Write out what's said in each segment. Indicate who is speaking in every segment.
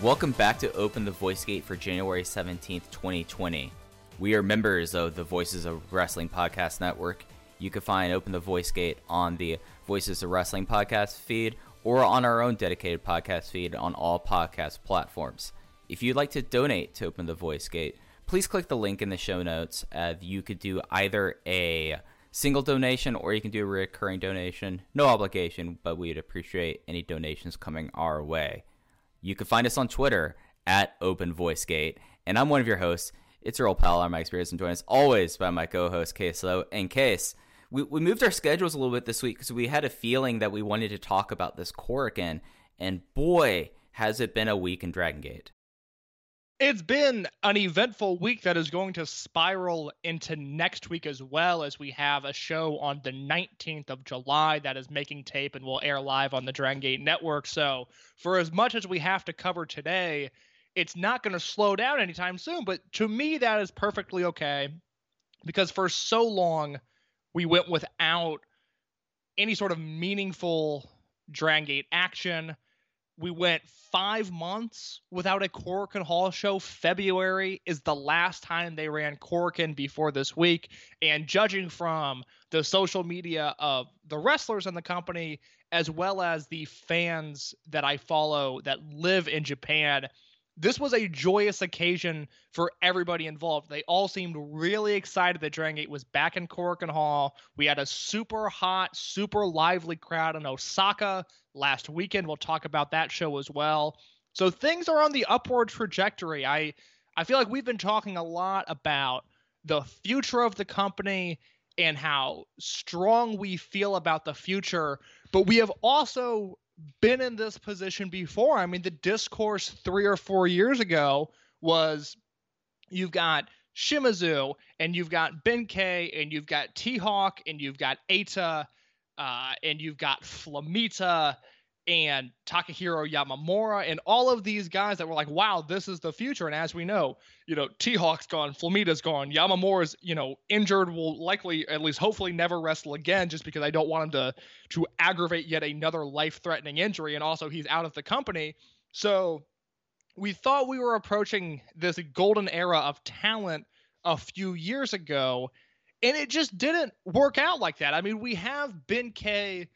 Speaker 1: Welcome back to Open the Voice Gate for January 17th, 2020. We are members of the Voices of Wrestling Podcast Network. You can find Open the Voice Gate on the Voices of Wrestling podcast feed or on our own dedicated podcast feed on all podcast platforms. If you'd like to donate to Open the Voice Gate, please click the link in the show notes. Uh, you could do either a single donation or you can do a recurring donation. No obligation, but we'd appreciate any donations coming our way. You can find us on Twitter at Open Voice Gate, and I'm one of your hosts. It's your old pal, I'm Mike Spears, joined always by my co-host Case Lowe. And Case, we, we moved our schedules a little bit this week because we had a feeling that we wanted to talk about this core again. and boy, has it been a week in Dragon Gate.
Speaker 2: It's been an eventful week that is going to spiral into next week as well as we have a show on the 19th of July that is making tape and will air live on the Dragon Gate network. So, for as much as we have to cover today, it's not going to slow down anytime soon, but to me that is perfectly okay because for so long we went without any sort of meaningful Dragon Gate action we went five months without a Korakuen Hall show. February is the last time they ran Korakuen before this week. And judging from the social media of the wrestlers in the company, as well as the fans that I follow that live in Japan, this was a joyous occasion for everybody involved. They all seemed really excited that Dragon Gate was back in Korakuen Hall. We had a super hot, super lively crowd in Osaka last weekend. We'll talk about that show as well. So things are on the upward trajectory. I I feel like we've been talking a lot about the future of the company and how strong we feel about the future, but we have also been in this position before. I mean, the discourse three or four years ago was you've got Shimizu and you've got Benkei and you've got T Hawk and you've got Eita uh, and you've got Flamita and Takahiro Yamamura and all of these guys that were like, wow, this is the future. And as we know, you know, T Hawk's gone, Flamita's gone, Yamamura's, you know, injured, will likely, at least hopefully, never wrestle again just because I don't want him to to aggravate yet another life threatening injury. And also he's out of the company. So we thought we were approaching this golden era of talent a few years ago, and it just didn't work out like that. I mean, we have Ben K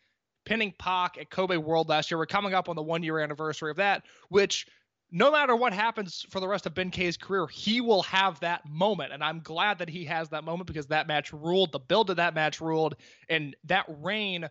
Speaker 2: pinning Pac at Kobe World last year. We're coming up on the one year anniversary of that, which no matter what happens for the rest of Ben K's career, he will have that moment. And I'm glad that he has that moment because that match ruled, the build of that match ruled, and that reign,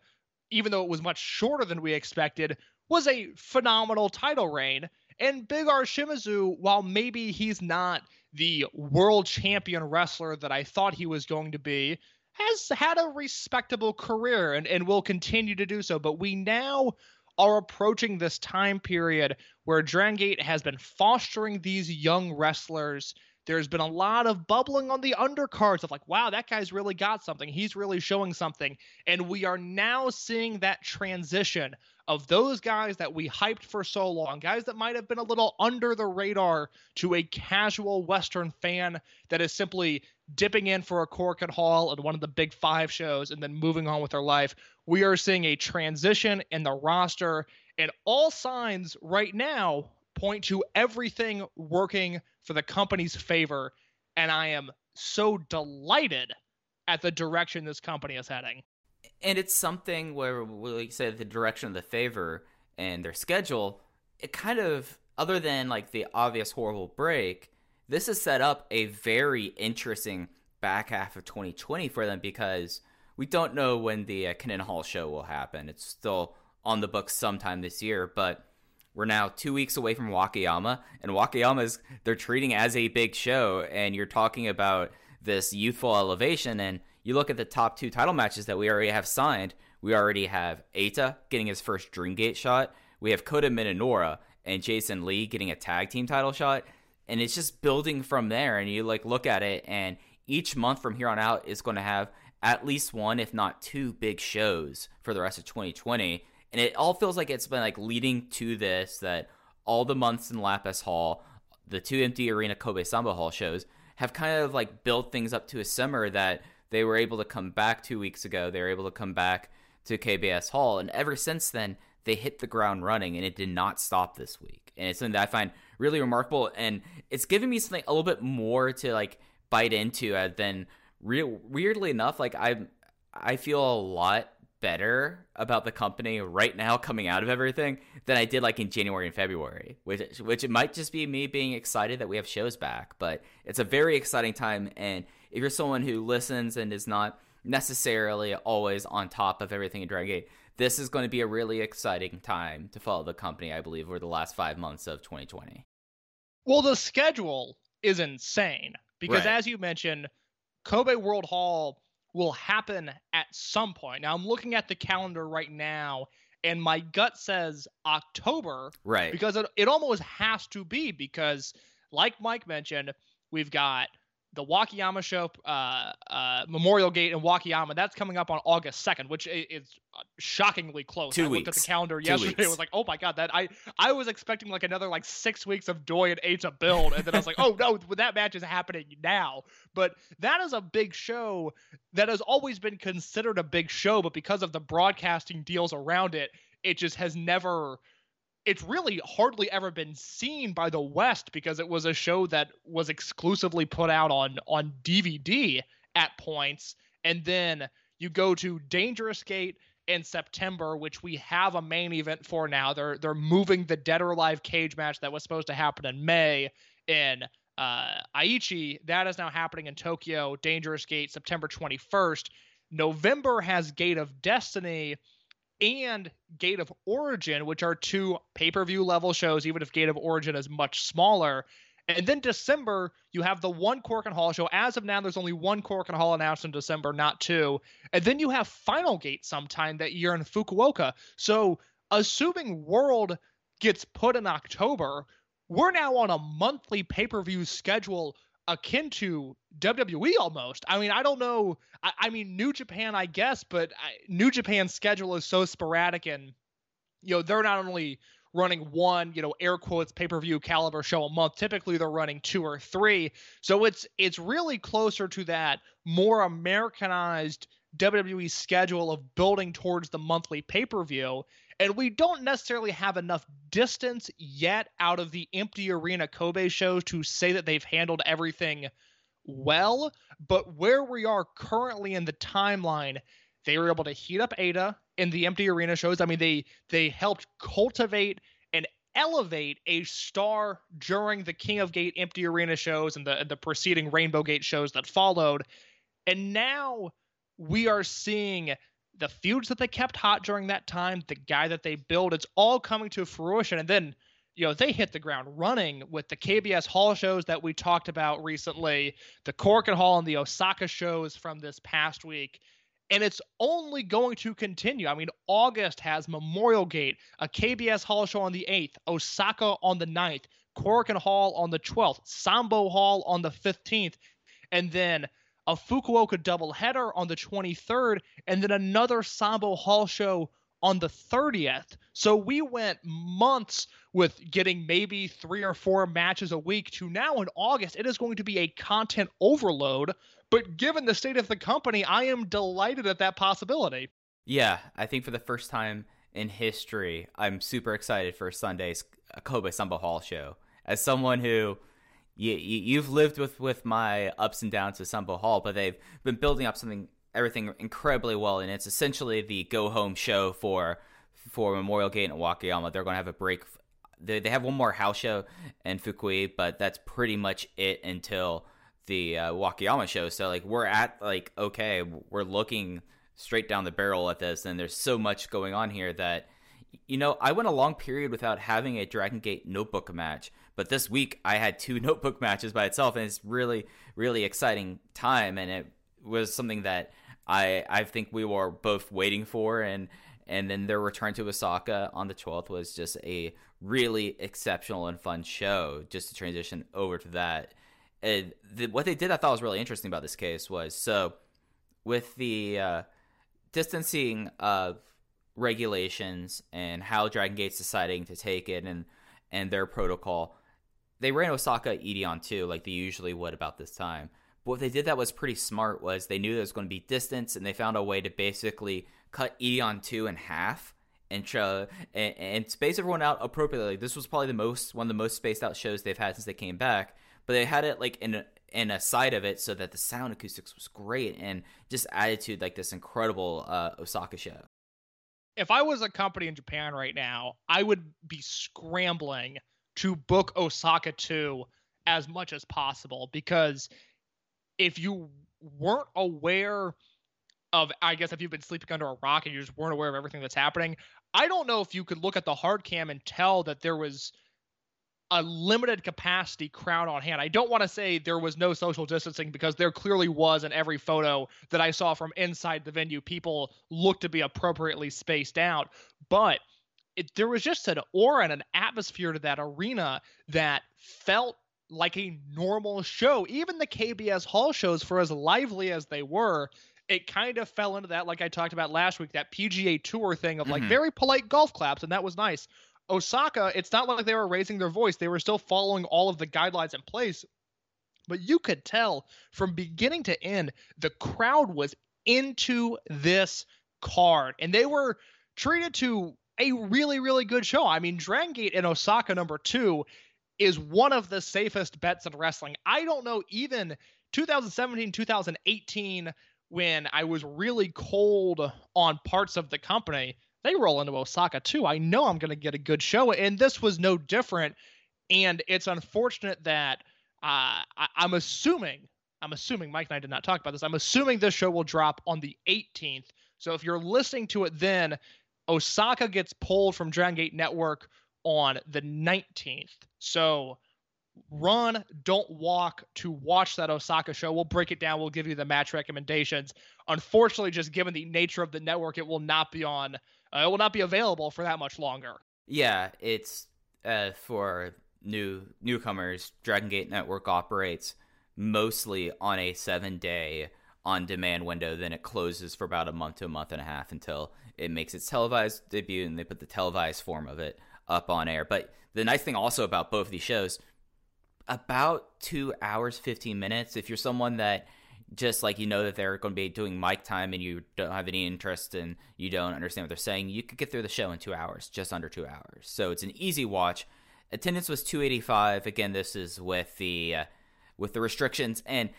Speaker 2: even though it was much shorter than we expected, was a phenomenal title reign. And Big R Shimizu, while maybe he's not the world champion wrestler that I thought he was going to be, has had a respectable career and, and will continue to do so. But we now are approaching this time period where Dragon Gate has been fostering these young wrestlers there's been a lot of bubbling on the undercards of like, wow, that guy's really got something. He's really showing something. And we are now seeing that transition of those guys that we hyped for so long, guys that might have been a little under the radar to a casual Western fan that is simply dipping in for a Korakuen Hall and one of the big five shows and then moving on with their life. We are seeing a transition in the roster, and all signs right now point to everything working for the company's favor. And I am so delighted at the direction this company is heading.
Speaker 1: And it's something where, like say, the direction of the favor and their schedule, it kind of, other than like the obvious horrible break, this has set up a very interesting back half of 2020 for them because we don't know when the uh, Kenan Hall show will happen. It's still on the books sometime this year, but we're now two weeks away from Wakayama, and Wakayama is they're treating as a big show, and you're talking about this youthful elevation, and you look at the top two title matches that we already have signed. We already have Eita getting his first Dreamgate shot. We have Kota Minoura and Jason Lee getting a tag team title shot, and it's just building from there. And you like look at it, and each month from here on out is going to have at least one, if not two, big shows for the rest of 2020 and it all feels like it's been like leading to this that all the months in Lapis Hall, the two empty arena Kobe Sambo Hall shows have kind of like built things up to a summer that they were able to come back two weeks ago. They were able to come back to KBS Hall, and ever since then they hit the ground running, and it did not stop this week. And it's something that I find really remarkable, and it's given me something a little bit more to like bite into uh, than real. Weirdly enough, like I I feel a lot better about the company right now coming out of everything than I did like in January and February, which which it might just be me being excited that we have shows back, but it's a very exciting time and if you're someone who listens and is not necessarily always on top of everything in Dragon Gate, this is going to be a really exciting time to follow the company, I believe, over the last 5 months of 2020.
Speaker 2: Well, the schedule is insane because
Speaker 1: Right.
Speaker 2: as you mentioned, Kobe World Hall will happen at some point. Now I'm looking at the calendar right now and my gut says October
Speaker 1: Right.
Speaker 2: because it, it almost has to be because like Mike mentioned, we've got the Wakayama show, uh, uh, Memorial Gate in Wakayama. That's coming up on August 2nd, which is uh, shockingly close.
Speaker 1: Two
Speaker 2: I looked at the calendar
Speaker 1: Two
Speaker 2: yesterday.
Speaker 1: weeks.
Speaker 2: I was like, oh my god, that I I was expecting like another like six weeks of Doi and Eita build, and then I was like, oh no, that match is happening now. But that is a big show that has always been considered a big show, but because of the broadcasting deals around it, it just has never it's really hardly ever been seen by the West because it was a show that was exclusively put out on on DVD at points, and then you go to Dangerous Gate in September, which we have a main event for now. They're they're moving the Dead or Alive cage match that was supposed to happen in May in uh, Aichi. That is now happening in Tokyo. Dangerous Gate, September 21st. November has Gate of Destiny and Gate of Origin, which are two pay per view level shows, even if Gate of Origin is much smaller. And then December, you have the one Korakuen Hall show. As of now, there's only one Korakuen Hall announced in December, not two. And then you have Final Gate sometime that year in Fukuoka. So, assuming World gets put in October, we're now on a monthly pay per view schedule akin to WWE almost. I mean, I don't know. I, I mean, New Japan, I guess, but I, New Japan's schedule is so sporadic, and you know they're not only running one, you know, air quotes pay per view caliber show a month. Typically, they're running two or three. So it's it's really closer to that more Americanized WWE schedule of building towards the monthly pay per view. And we don't necessarily have enough distance yet out of the empty arena Kobe shows to say that they've handled everything well. But where we are currently in the timeline, they were able to heat up Eita in the empty arena shows. I mean, they they helped cultivate and elevate a star during the King of Gate empty arena shows and the and the preceding Rainbow Gate shows that followed. And now we are seeing the feuds that they kept hot during that time, the guy that they built, it's all coming to fruition. And then, you know, they hit the ground running with the KBS Hall shows that we talked about recently, the Korakuen Hall and the Osaka shows from this past week. And it's only going to continue. I mean, August has Memorial Gate, a KBS Hall show on the 8th, Osaka on the 9th, Korakuen Hall on the 12th, Sambo Hall on the 15th, and then a Fukuoka doubleheader on the 23rd, and then another Sambo Hall show on the 30th. So we went months with getting maybe three or four matches a week to now in August, it is going to be a content overload. But given the state of the company, I am delighted at that possibility.
Speaker 1: Yeah, I think for the first time in history, I'm super excited for Sunday's Kobe Sambo Hall show. As someone who you, you have lived with with my ups and downs with Sambo Hall, but they've been building up something everything incredibly well, and it's essentially the go home show for for Memorial Gate and Wakayama. They're going to have a break. They, they have one more house show in Fukui, but that's pretty much it until the uh, Wakayama show. So like we're at like okay, we're looking straight down the barrel at this, and there's so much going on here that you know I went a long period without having a Dragon Gate notebook match, but this week I had two notebook matches by itself, and it's really really exciting time, and it was something that I I think we were both waiting for, and and then their return to Osaka on the 12th was just a really exceptional and fun show. Just to transition over to that, and the, what they did I thought was really interesting about this case was so with the uh, distancing of regulations and how Dragon Gate's deciding to take it and and their protocol. They ran Osaka Edion too, like they usually would about this time. But what they did that was pretty smart was they knew there was going to be distance, and they found a way to basically cut Edion two in half and show and, and space everyone out appropriately. This was probably the most one of the most spaced out shows they've had since they came back. But they had it like in a, in a side of it so that the sound acoustics was great and just attitude like this incredible uh, Osaka show.
Speaker 2: If I was a company in Japan right now, I would be scrambling to book Osaka 2 as much as possible because if you weren't aware of I guess if you've been sleeping under a rock and you just weren't aware of everything that's happening, I don't know if you could look at the hard cam and tell that there was a limited capacity crowd on hand. I don't want to say there was no social distancing because there clearly was in every photo that I saw from inside the venue. People looked to be appropriately spaced out, but it, there was just an aura and an atmosphere to that arena that felt like a normal show. Even the KBS Hall shows, for as lively as they were, it kind of fell into that, like I talked about last week, that PGA Tour thing of like
Speaker 1: Mhm.
Speaker 2: very polite golf claps, and that was nice. Osaka, it's not like they were raising their voice; they were still following all of the guidelines in place. But you could tell from beginning to end, the crowd was into this card, and they were treated to a really, really good show. I mean, Dragon Gate in Osaka number two is one of the safest bets in wrestling. I don't know, even 2017, 2018, when I was really cold on parts of the company, they roll into Osaka too. I know I'm going to get a good show, and this was no different. And it's unfortunate that uh, I, I'm assuming, I'm assuming Mike and I did not talk about this. I'm assuming this show will drop on the 18th. So if you're listening to it then, Osaka gets pulled from Dragon Gate Network on the 19th. So run, don't walk to watch that Osaka show. We'll break it down. We'll give you the match recommendations. Unfortunately, just given the nature of the network, it will not be on. Uh, it will not be available for that much longer.
Speaker 1: Yeah, it's uh, for new newcomers. Dragon Gate Network operates mostly on a seven day on demand window. Then it closes for about a month to a month and a half until it makes its televised debut, and they put the televised form of it up on air. But the nice thing also about both these shows, about two hours fifteen minutes. If you're someone that just like you know that they're going to be doing mic time and you don't have any interest and you don't understand what they're saying, you could get through the show in two hours, just under two hours. So it's an easy watch. Attendance was 285. Again, this is with the uh, with the restrictions and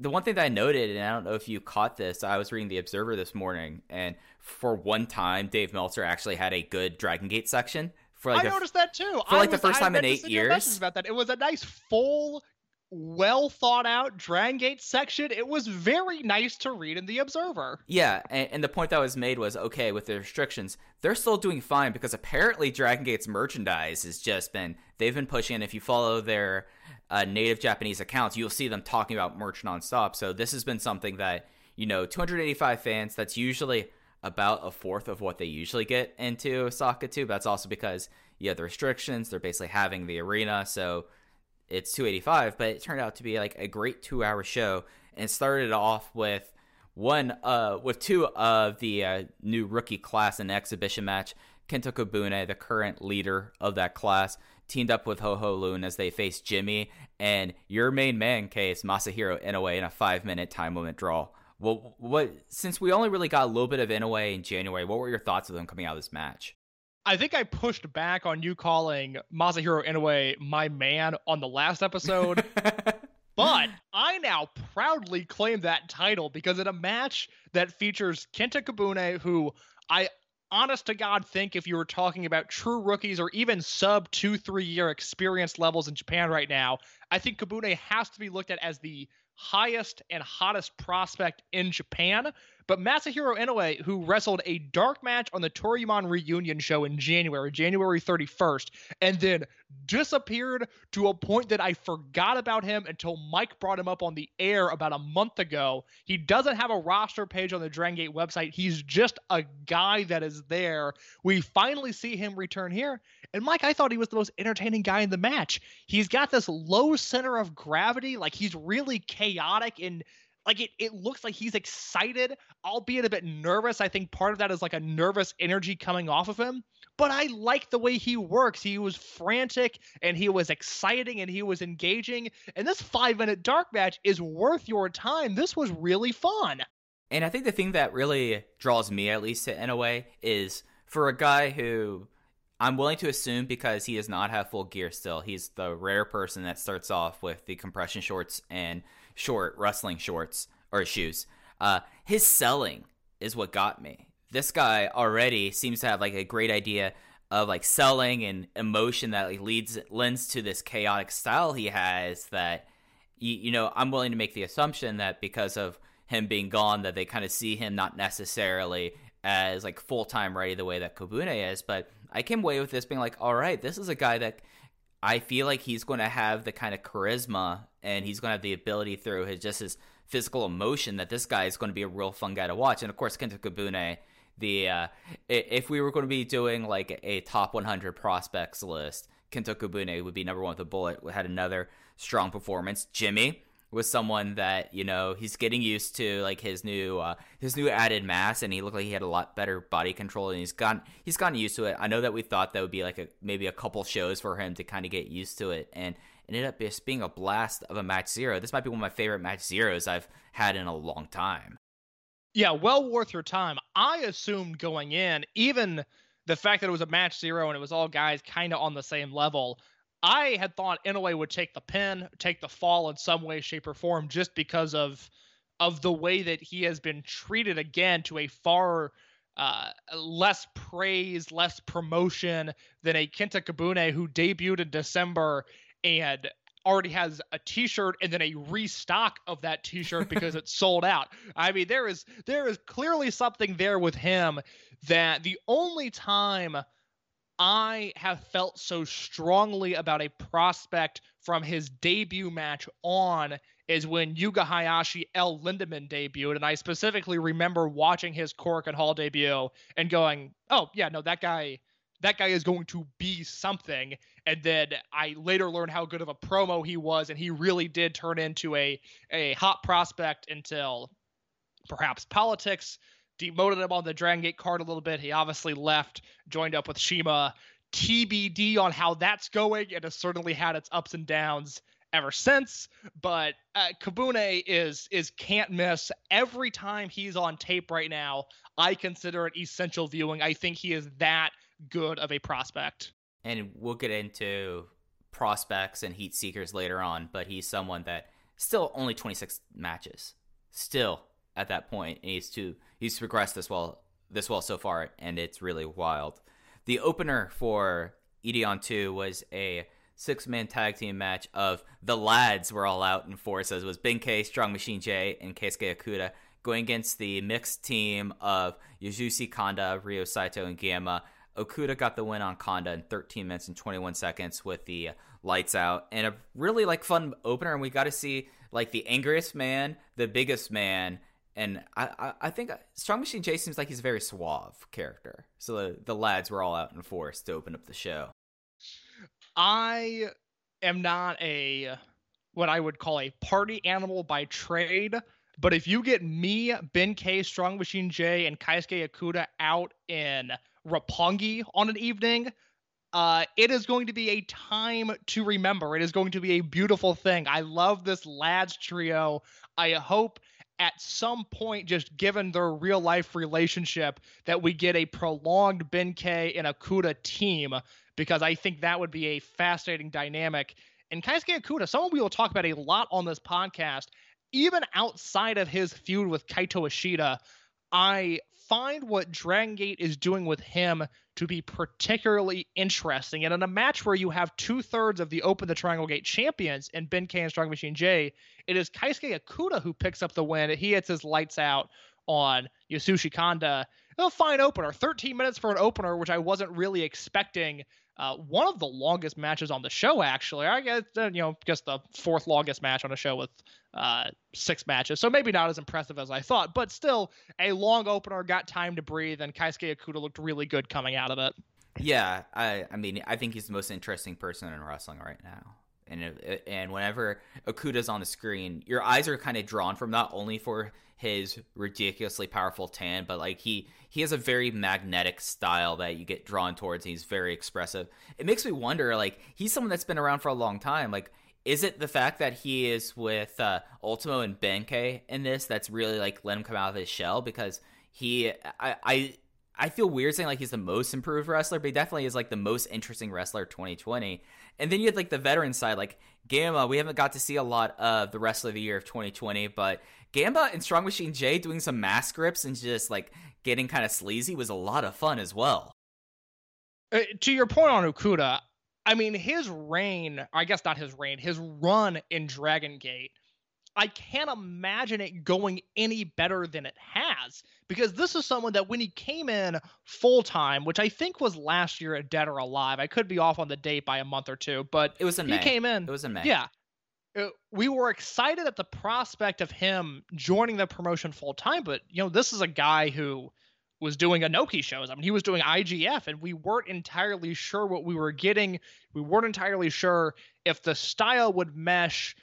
Speaker 1: the one thing that I noted, and I don't know if you caught this, I was reading the Observer this morning, and for one time, Dave Meltzer actually had a good Dragon Gate section for like
Speaker 2: I
Speaker 1: the-
Speaker 2: noticed that too.
Speaker 1: for, like, the first time in eight
Speaker 2: send you a message
Speaker 1: years.
Speaker 2: About that, it was a nice full, well thought out Dragon Gate section. It was very nice to read in the Observer.
Speaker 1: Yeah, and, and the point that was made was okay with the restrictions. They're still doing fine because apparently Dragon Gate's merchandise has just been they've been pushing. And if you follow their uh, native Japanese accounts, you'll see them talking about merch nonstop. So this has been something that you know 285 fans. That's usually about a fourth of what they usually get into Osaka 2. But that's also because you have the restrictions. They're basically having the arena, so it's 285. But it turned out to be like a great two hour show, and started off with one uh with two of the uh, new rookie class in exhibition match. Kento Kobune, the current leader of that class, teamed up with Ho Ho Lun as they faced Jimmy and your main man case Masahiro Inoue in a five minute time limit draw. Well, what since we only really got a little bit of Inoue in January, what were your thoughts of them coming out of this match?
Speaker 2: I think I pushed back on you calling Masahiro Inoue my man on the last episode. But I now proudly claim that title because in a match that features Kenta Kabune, who I honest to God think if you were talking about true rookies or even sub two, three year experience levels in Japan right now, I think Kabune has to be looked at as the highest and hottest prospect in Japan. But Masahiro Inoue, who wrestled a dark match on the Toryumon reunion show in January, January 31st, and then disappeared to a point that I forgot about him until Mike brought him up on the air about a month ago. He doesn't have a roster page on the Dragon Gate website. He's just a guy that is there. We finally see him return here. And Mike, I thought he was the most entertaining guy in the match. He's got this low center of gravity, like he's really chaotic and like it, it looks like he's excited, albeit a bit nervous. I think part of that is like a nervous energy coming off of him. But I like the way he works. He was frantic and he was exciting and he was engaging. And this five minute dark match is worth your time. This was really fun.
Speaker 1: And I think the thing that really draws me, at least in a way, is for a guy who I'm willing to assume because he does not have full gear still. He's the rare person that starts off with the compression shorts and short wrestling shorts or shoes. Uh, his selling is what got me. This guy already seems to have like a great idea of like selling and emotion that like leads lends to this chaotic style he has that you, you know I'm willing to make the assumption that because of him being gone that they kind of see him not necessarily as like full time ready the way that Kobune is but I came away with this being like all right this is a guy that I feel like he's going to have the kind of charisma and he's going to have the ability through his just his physical emotion that this guy is going to be a real fun guy to watch. And of course, Kento Kobune, the uh, if we were going to be doing like a top 100 prospects list, Kento Kobune would be number one with a bullet. Had another strong performance. Jimmy was someone that you know he's getting used to like his new uh, his new added mass and he looked like he had a lot better body control and he's gotten he's gotten used to it i know that we thought that would be like a maybe a couple shows for him to kind of get used to it and ended up just being a blast of a match zero this might be one of my favorite match zeros i've had in a long time
Speaker 2: Yeah, well worth your time. I assumed going in, even the fact that it was a match zero and it was all guys kind of on the same level, I had thought Inoue would take the pin, take the fall in some way, shape, or form, just because of of the way that he has been treated again to a far uh, less praise, less promotion than a Kenta Kabune who debuted in December and already has a t-shirt and then a restock of that t-shirt because it's sold out. I mean there is there is clearly something there with him that the only time I have felt so strongly about a prospect from his debut match on is when Yuga Hayashi L. Lindemann debuted. And I specifically remember watching his Korakuen Hall debut and going, oh, yeah, no, that guy. That guy is going to be something. And then I later learned how good of a promo he was, and he really did turn into a, a hot prospect until perhaps politics demoted him on the Dragon Gate card a little bit. He obviously left, joined up with Shima. TBD on how that's going. It has certainly had its ups and downs ever since. But uh, Kabune is is can't miss. Every time he's on tape right now, I consider it essential viewing. I think he is that good of a prospect.
Speaker 1: and we'll get into prospects and heat seekers later on but he's someone that still only 26 matches still at that point. and he's to he's progressed this well this well so far and it's really wild the opener for Edion 2 was a six man tag team match of the lads were all out in force as was Benkei, Strong Machine J, and Keisuke Okuda going against the mixed team of Yasushi Kanda, Ryo Saito, and Gamma. Okuda got the win on Kanda in 13 minutes and 21 seconds with the lights out and a really like fun opener and we got to see like the angriest man, the biggest man And I, I, I think Strong Machine J seems like he's a very suave character. So the, the lads were all out in force to open up the show.
Speaker 2: I am not a what I would call a party animal by trade, but if you get me, Ben K, Strong Machine J, and Kaisuke Okuda out in Roppongi on an evening, uh, it is going to be a time to remember. It is going to be a beautiful thing. I love this lads trio. I hope at some point, just given their real life relationship, that we get a prolonged Ben K and Okuda team because I think that would be a fascinating dynamic. And Kaisuke Okuda, someone we will talk about a lot on this podcast, even outside of his feud with Kaito Ishida, I find what Dragon Gate is doing with him to be particularly interesting. And in a match where you have two thirds of the Open the Triangle Gate champions and Ben K and Strong Machine J, it is Kaisuke Okuda who picks up the win. He hits his lights out on Yasushi Kanda. A fine opener, 13 minutes for an opener, which I wasn't really expecting. Uh, one of the longest matches on the show, actually. I guess uh, you know, just the fourth longest match on a show with uh, six matches. So maybe not as impressive as I thought, but still a long opener. Got time to breathe, and Kaisuke Okuda looked really good coming out of it.
Speaker 1: Yeah, I I mean I think he's the most interesting person in wrestling right now. And if, and whenever Okuda's on the screen, your eyes are kind of drawn from not only for his ridiculously powerful tan, but like he he has a very magnetic style that you get drawn towards. And he's very expressive. It makes me wonder, like he's someone that's been around for a long time. Like, is it the fact that he is with uh, Ultimo and Ben-K in this that's really like let him come out of his shell? Because he, I, I I feel weird saying like he's the most improved wrestler, but he definitely is like the most interesting wrestler 2020. And then you had like the veteran side, like Gamma. We haven't got to see a lot of the rest of the year of 2020, but Gamma and Strong Machine J doing some mask grips and just like getting kind of sleazy was a lot of fun as well.
Speaker 2: Uh, to your point on Okuda, I mean his reign, I guess not his reign, his run in Dragon Gate. I can't imagine it going any better than it has because this is someone that when he came in full time, which I think was last year at Dead or Alive, I could be off on the date by a month or two, but
Speaker 1: It was in
Speaker 2: he
Speaker 1: May.
Speaker 2: came in.
Speaker 1: It was in May.
Speaker 2: Yeah. Uh, we were excited at the prospect of him joining the promotion full time, but you know, this is a guy who was doing Inoki shows. I mean, he was doing IGF, and we weren't entirely sure what we were getting. We weren't entirely sure if the style would mesh.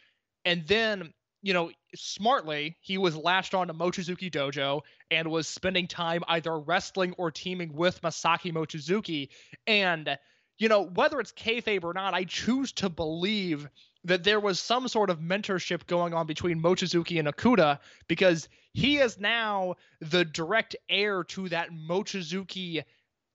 Speaker 2: And then, you know, smartly, he was latched on to Mochizuki Dojo and was spending time either wrestling or teaming with Masaki Mochizuki. And, you know, whether it's kayfabe or not, I choose to believe that there was some sort of mentorship going on between Mochizuki and Okuda because he is now the direct heir to that Mochizuki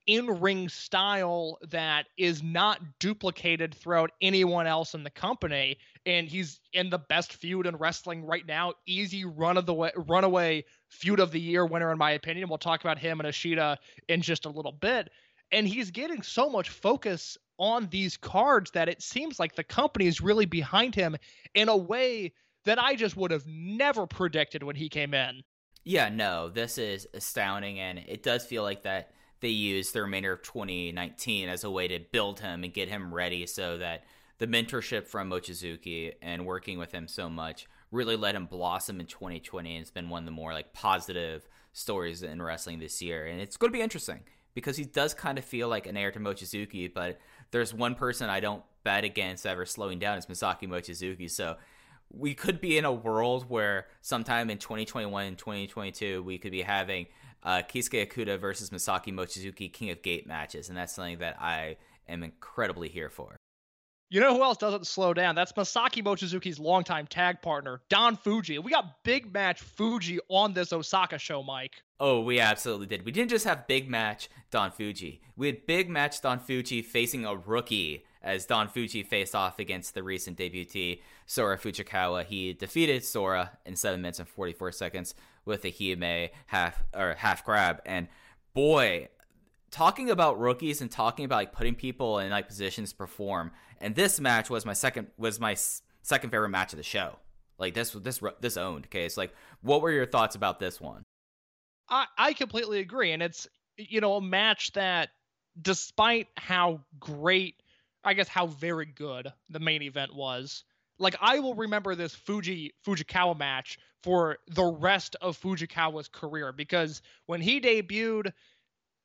Speaker 2: in ring style that is not duplicated throughout anyone else in the company. And he's in the best feud in wrestling right now. Easy run of the way, runaway feud of the year winner, in my opinion. We'll talk about him and Ishida in just a little bit. And he's getting so much focus on these cards that it seems like the company is really behind him in a way that I just would have never predicted when he came in.
Speaker 1: Yeah, no, this is astounding, and it does feel like that they used the remainder of 2019 as a way to build him and get him ready so that the mentorship from Mochizuki and working with him so much really let him blossom in 2020 and it's been one of the more like positive stories in wrestling this year. And it's going to be interesting because he does kind of feel like an heir to Mochizuki but there's one person I don't bet against ever slowing down is Masaki Mochizuki. So we could be in a world where sometime in 2021 and 2022 we could be having uh, Kisuke Okuda versus Masaki Mochizuki King of Gate matches, and that's something that I am incredibly here for.
Speaker 2: You know who else doesn't slow down? That's Masaki Mochizuki's longtime tag partner, Don Fuji. We got big match Fuji on this Osaka show, Mike.
Speaker 1: Oh, we absolutely did. We didn't just have big match Don Fuji. We had big match Don Fuji facing a rookie as Don Fuji faced off against the recent debutee Sora Fujikawa. He defeated Sora in 7 minutes and 44 seconds with a Hime half or half grab and boy, talking about rookies and talking about like putting people in like positions to perform. And this match was my second was my second favorite match of the show. Like this was this this owned. It's like what were your thoughts about this one?
Speaker 2: I, I completely agree. And it's, you know, a match that, despite how great, I guess, how very good the main event was, like I will remember this Fuji Fujikawa match for the rest of Fujikawa's career because when he debuted,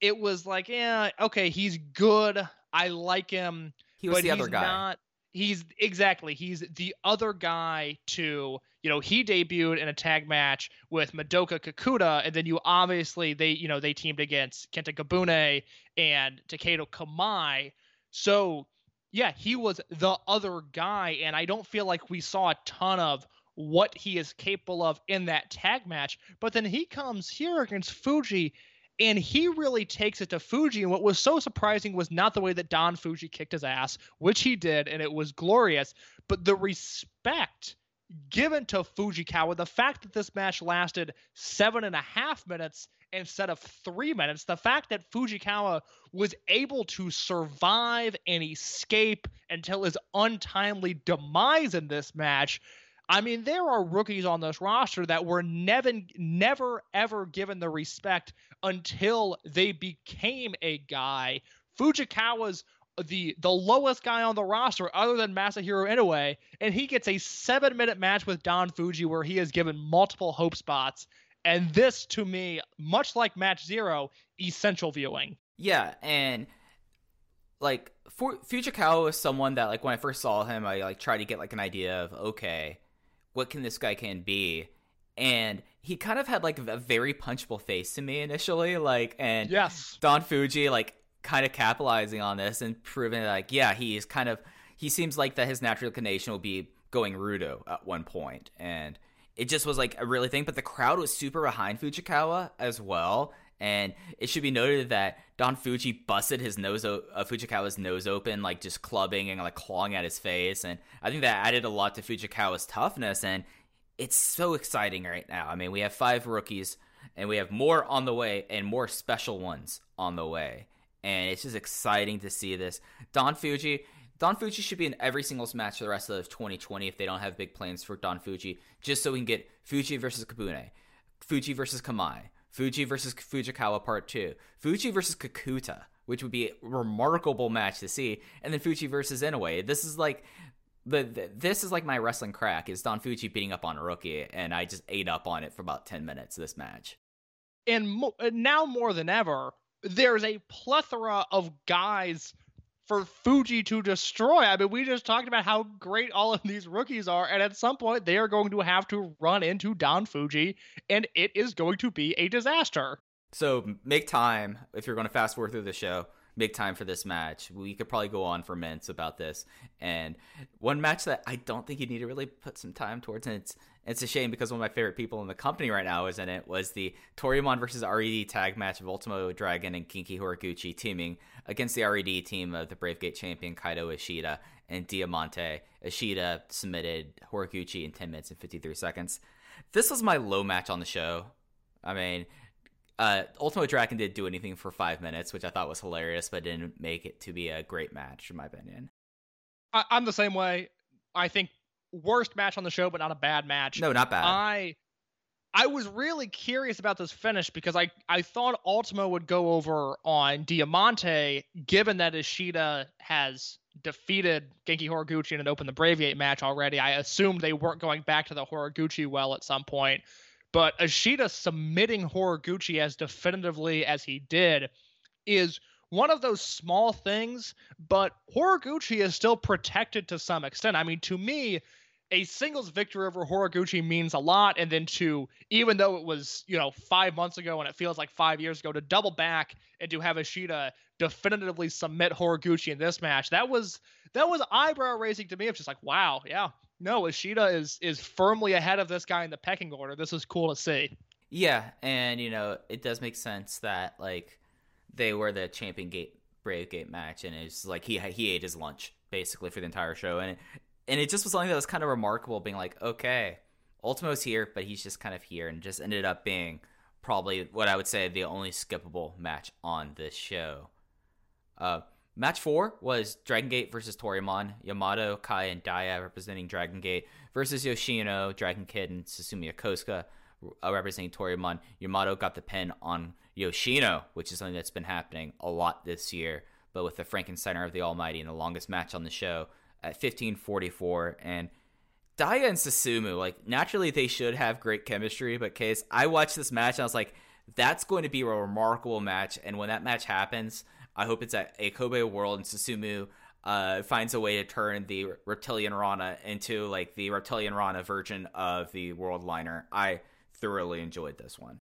Speaker 2: it was like, yeah, okay, he's good. I like him.
Speaker 1: He was
Speaker 2: but
Speaker 1: the other
Speaker 2: he's
Speaker 1: guy.
Speaker 2: Not, he's exactly he's the other guy to you know he debuted in a tag match with Madoka Kakuta, and then you obviously they you know they teamed against Kenta Kabune and Takedo Kamai. So yeah, he was the other guy, and I don't feel like we saw a ton of what he is capable of in that tag match. But then he comes here against Fuji, and he really takes it to Fuji. And what was so surprising was not the way that Don Fuji kicked his ass, which he did, and it was glorious, but the respect given to Fujikawa, the fact that this match lasted seven and a half minutes instead of three minutes, the fact that Fujikawa was able to survive and escape until his untimely demise in this match. I mean, there are rookies on this roster that were never, never, ever given the respect until they became a guy. Fujikawa's the the lowest guy on the roster other than Masahiro Inoue, and he gets a seven minute match with Don Fuji where he is given multiple hope spots. And this, to me, much like match zero, essential viewing.
Speaker 1: Yeah, and like for Fujikawa is someone that like when I first saw him, I like tried to get like an idea of okay, what can this guy can be, and he kind of had like a very punchable face to me initially, like and
Speaker 2: Yes.
Speaker 1: Don Fuji like kind of capitalizing on this and proving like yeah he's kind of he seems like that his natural inclination will be going rudo at one point and it just was like a really thing but the crowd was super behind Fujikawa as well and it should be noted that Don Fuji busted his nose o- uh, Fujikawa's nose open like just clubbing and like clawing at his face and I think that added a lot to Fujikawa's toughness and it's so exciting right now. I mean, we have five rookies and we have more on the way and more special ones on the way. And it's just exciting to see this. Don Fuji, Don Fuji should be in every singles match for the rest of 2020 if they don't have big plans for Don Fuji, just so we can get Fuji versus Kabune, Fuji versus Kamai, Fuji versus Fujikawa Part 2, Fuji versus Kakuta, which would be a remarkable match to see, and then Fuji versus Inoue. This is like the, the this is like my wrestling crack is Don Fuji beating up on a rookie, and I just ate up on it for about 10 minutes this match.
Speaker 2: and mo- now more than ever, there's a plethora of guys for Fuji to destroy. I mean, we just talked about how great all of these rookies are, and at some point they are going to have to run into Don Fuji, and it is going to be a disaster.
Speaker 1: So make time if you're going to fast forward through the show. Make time for this match. We could probably go on for minutes about this. And one match that I don't think you need to really put some time towards, and it's it's a shame because one of my favorite people in the company right now is in it, was the Toryumon versus RED tag match of Ultimo Dragon and Genki Horiguchi teaming against the RED team of the Brave Gate champion Kaito Ishida and Diamante. Ishida submitted Horiguchi in 10 minutes and 53 seconds. This was my low match on the show. I mean, uh, Ultimo Dragon did do anything for five minutes, which I thought was hilarious, but didn't make it to be a great match, in my opinion.
Speaker 2: I- I'm the same way. I think worst match on the show, but not a bad match.
Speaker 1: No, not bad.
Speaker 2: I I was really curious about this finish because I, I thought Ultimo would go over on Diamante, given that Ishida has defeated Genki Horiguchi and opened the Bravegate match already. I assumed they weren't going back to the Horiguchi well at some point. But Ishida submitting Horiguchi as definitively as he did is one of those small things, but Horiguchi is still protected to some extent. I mean, to me, a singles victory over Horiguchi means a lot, and then to even though it was you know five months ago and it feels like five years ago, to double back and to have Ishida definitively submit Horiguchi in this match, that was that was eyebrow raising to me. It's just like, wow, yeah, no, Ishida is is firmly ahead of this guy in the pecking order. This is cool to see.
Speaker 1: Yeah, and you know, it does make sense that like they were the champion gate Brave Gate match, and it's like he he ate his lunch basically for the entire show, and it, and it just was something that was kind of remarkable, being like, okay, Ultimo's here, but he's just kind of here, and just ended up being probably what I would say the only skippable match on this show. Uh, match four was Dragon Gate versus Toryumon, Yamato, Kai, and Daya representing Dragon Gate versus Yoshino, Dragon Kid, and Susumu Yokosuka uh, representing Toryumon. Yamato got the pin on Yoshino, which is something that's been happening a lot this year, but with the Frankensteiner of the Almighty in the longest match on the show at 15:44, and Daya and Susumu, like naturally they should have great chemistry, but case I watched this match and I was like, that's going to be a remarkable match. And when that match happens, I hope it's at a Kobe World and Susumu uh, finds a way to turn the reptilian Rana into like the reptilian Rana version of the World Liner. I thoroughly enjoyed this one.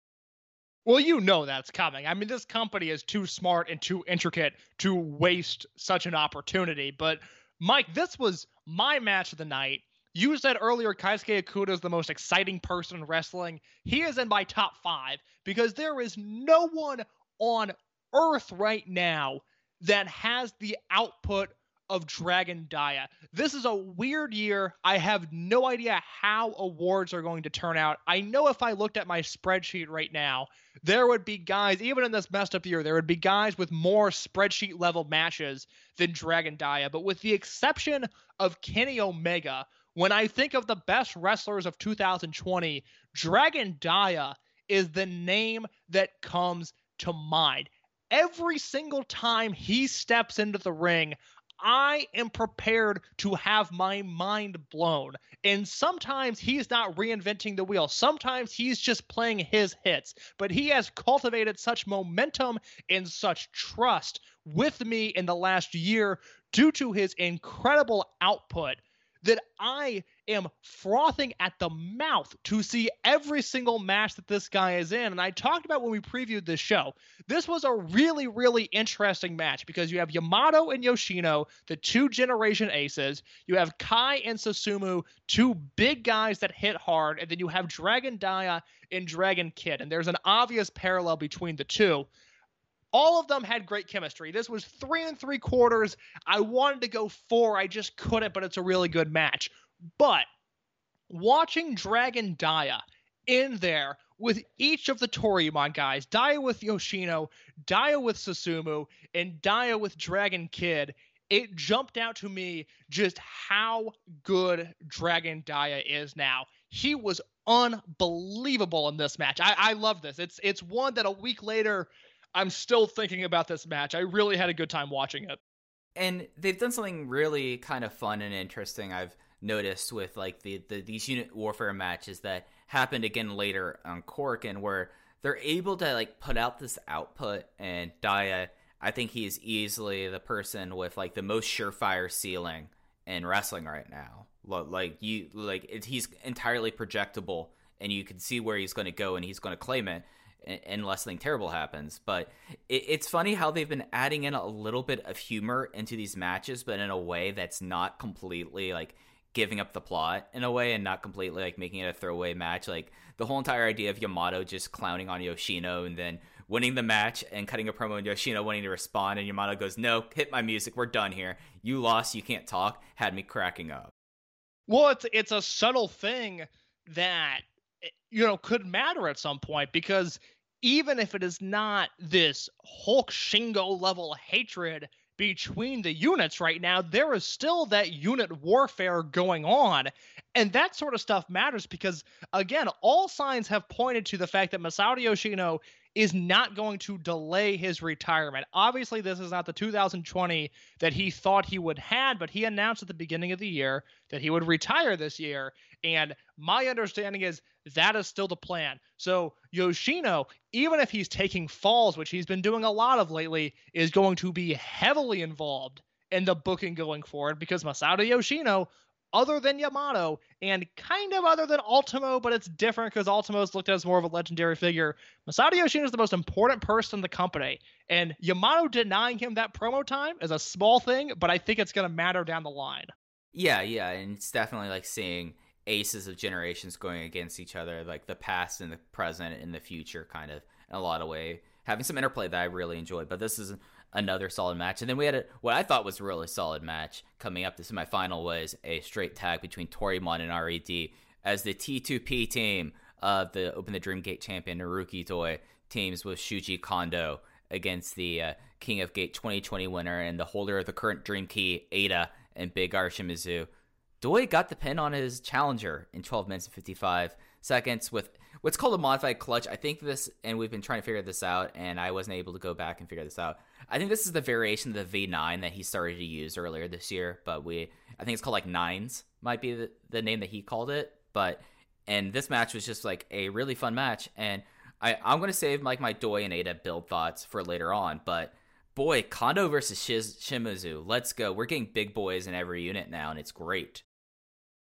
Speaker 2: Well, you know that's coming. I mean, this company is too smart and too intricate to waste such an opportunity. But Mike, this was my match of the night. You said earlier Kaisuke Okuda is the most exciting person in wrestling. He is in my top five because there is no one on earth right now that has the output of Dragon Dia. This is a weird year. I have no idea how awards are going to turn out. I know if I looked at my spreadsheet right now, there would be guys, even in this messed up year, there would be guys with more spreadsheet level matches than Dragon Dia. But with the exception of Kenny Omega, when I think of the best wrestlers of 2020, Dragon Dia is the name that comes to mind. Every single time he steps into the ring, I am prepared to have my mind blown. And sometimes he's not reinventing the wheel. Sometimes he's just playing his hits. But he has cultivated such momentum and such trust with me in the last year due to his incredible output that I am frothing at the mouth to see every single match that this guy is in. And I talked about when we previewed this show. This was a really, really interesting match because you have Yamato and Yoshino, the two generation aces. You have Kai and Susumu, two big guys that hit hard. And then you have Dragon Dia and Dragon Kid. And there's an obvious parallel between the two. All of them had great chemistry. This was three and three quarters. I wanted to go four. I just couldn't, but it's a really good match. But watching Dragon Dia in there with each of the Toryumon guys, Dia with Yoshino, Dia with Susumu, and Dia with Dragon Kid, it jumped out to me just how good Dragon Dia is now. He was unbelievable in this match. I, I love this. It's it's one that a week later I'm still thinking about this match. I really had a good time watching it.
Speaker 1: And they've done something really kind of fun and interesting. I've noticed with like the, the these unit warfare matches that happened again later on Korakuen, where they're able to like put out this output. And Dia, I think he's easily the person with like the most surefire ceiling in wrestling right now. Like you, like it, he's entirely projectable, and you can see where he's going to go, and he's going to claim it un- unless something terrible happens. But it, it's funny how they've been adding in a little bit of humor into these matches, but in a way that's not completely like giving up the plot in a way and not completely like making it a throwaway match. Like the whole entire idea of Yamato just clowning on Yoshino and then winning the match and cutting a promo and Yoshino wanting to respond and Yamato goes, No, hit my music, we're done here. You lost, you can't talk, had me cracking up.
Speaker 2: Well, it's it's a subtle thing that you know could matter at some point because even if it is not this Hulk Shingo level hatred between the units right now, there is still that unit warfare going on. And that sort of stuff matters because, again, all signs have pointed to the fact that Masato Yoshino is not going to delay his retirement. Obviously, this is not the 2020 that he thought he would had, but he announced at the beginning of the year that he would retire this year. And my understanding is that is still the plan. So Yoshino, even if he's taking falls, which he's been doing a lot of lately, is going to be heavily involved in the booking going forward because Masato Yoshino, other than Yamato and kind of other than Ultimo, but it's different because Ultimo's looked at as more of a legendary figure. Masato Yoshino is the most important person in the company, and Yamato denying him that promo time is a small thing, but I think it's going to matter down the line.
Speaker 1: Yeah, yeah, and it's definitely like seeing aces of generations going against each other, like the past and the present and the future, kind of in a lot of way. Having some interplay that I really enjoyed, but this is another solid match. And then we had a, what I thought was a really solid match coming up. The semifinal was a straight tag between Toryumon and RED as the T2P team of the Open the Dream Gate champion Naruki Doi teams with Shuji Kondo against the uh, King of Gate 2020 winner and the holder of the current Dream Key, Eita, and Big R Shimizu. Doi got the pin on his challenger in 12 minutes and 55 seconds with what's called a modified clutch. I think this, and we've been trying to figure this out, and I wasn't able to go back and figure this out. I think this is the variation of the V9 that he started to use earlier this year, but we I think it's called like Nines, might be the, the name that he called it. But and this match was just like a really fun match. And I I'm gonna save like my Doi and Eita build thoughts for later on, but. Boy, Kondo versus Shiz- Shimizu. Let's go. We're getting big boys in every unit now, and it's great.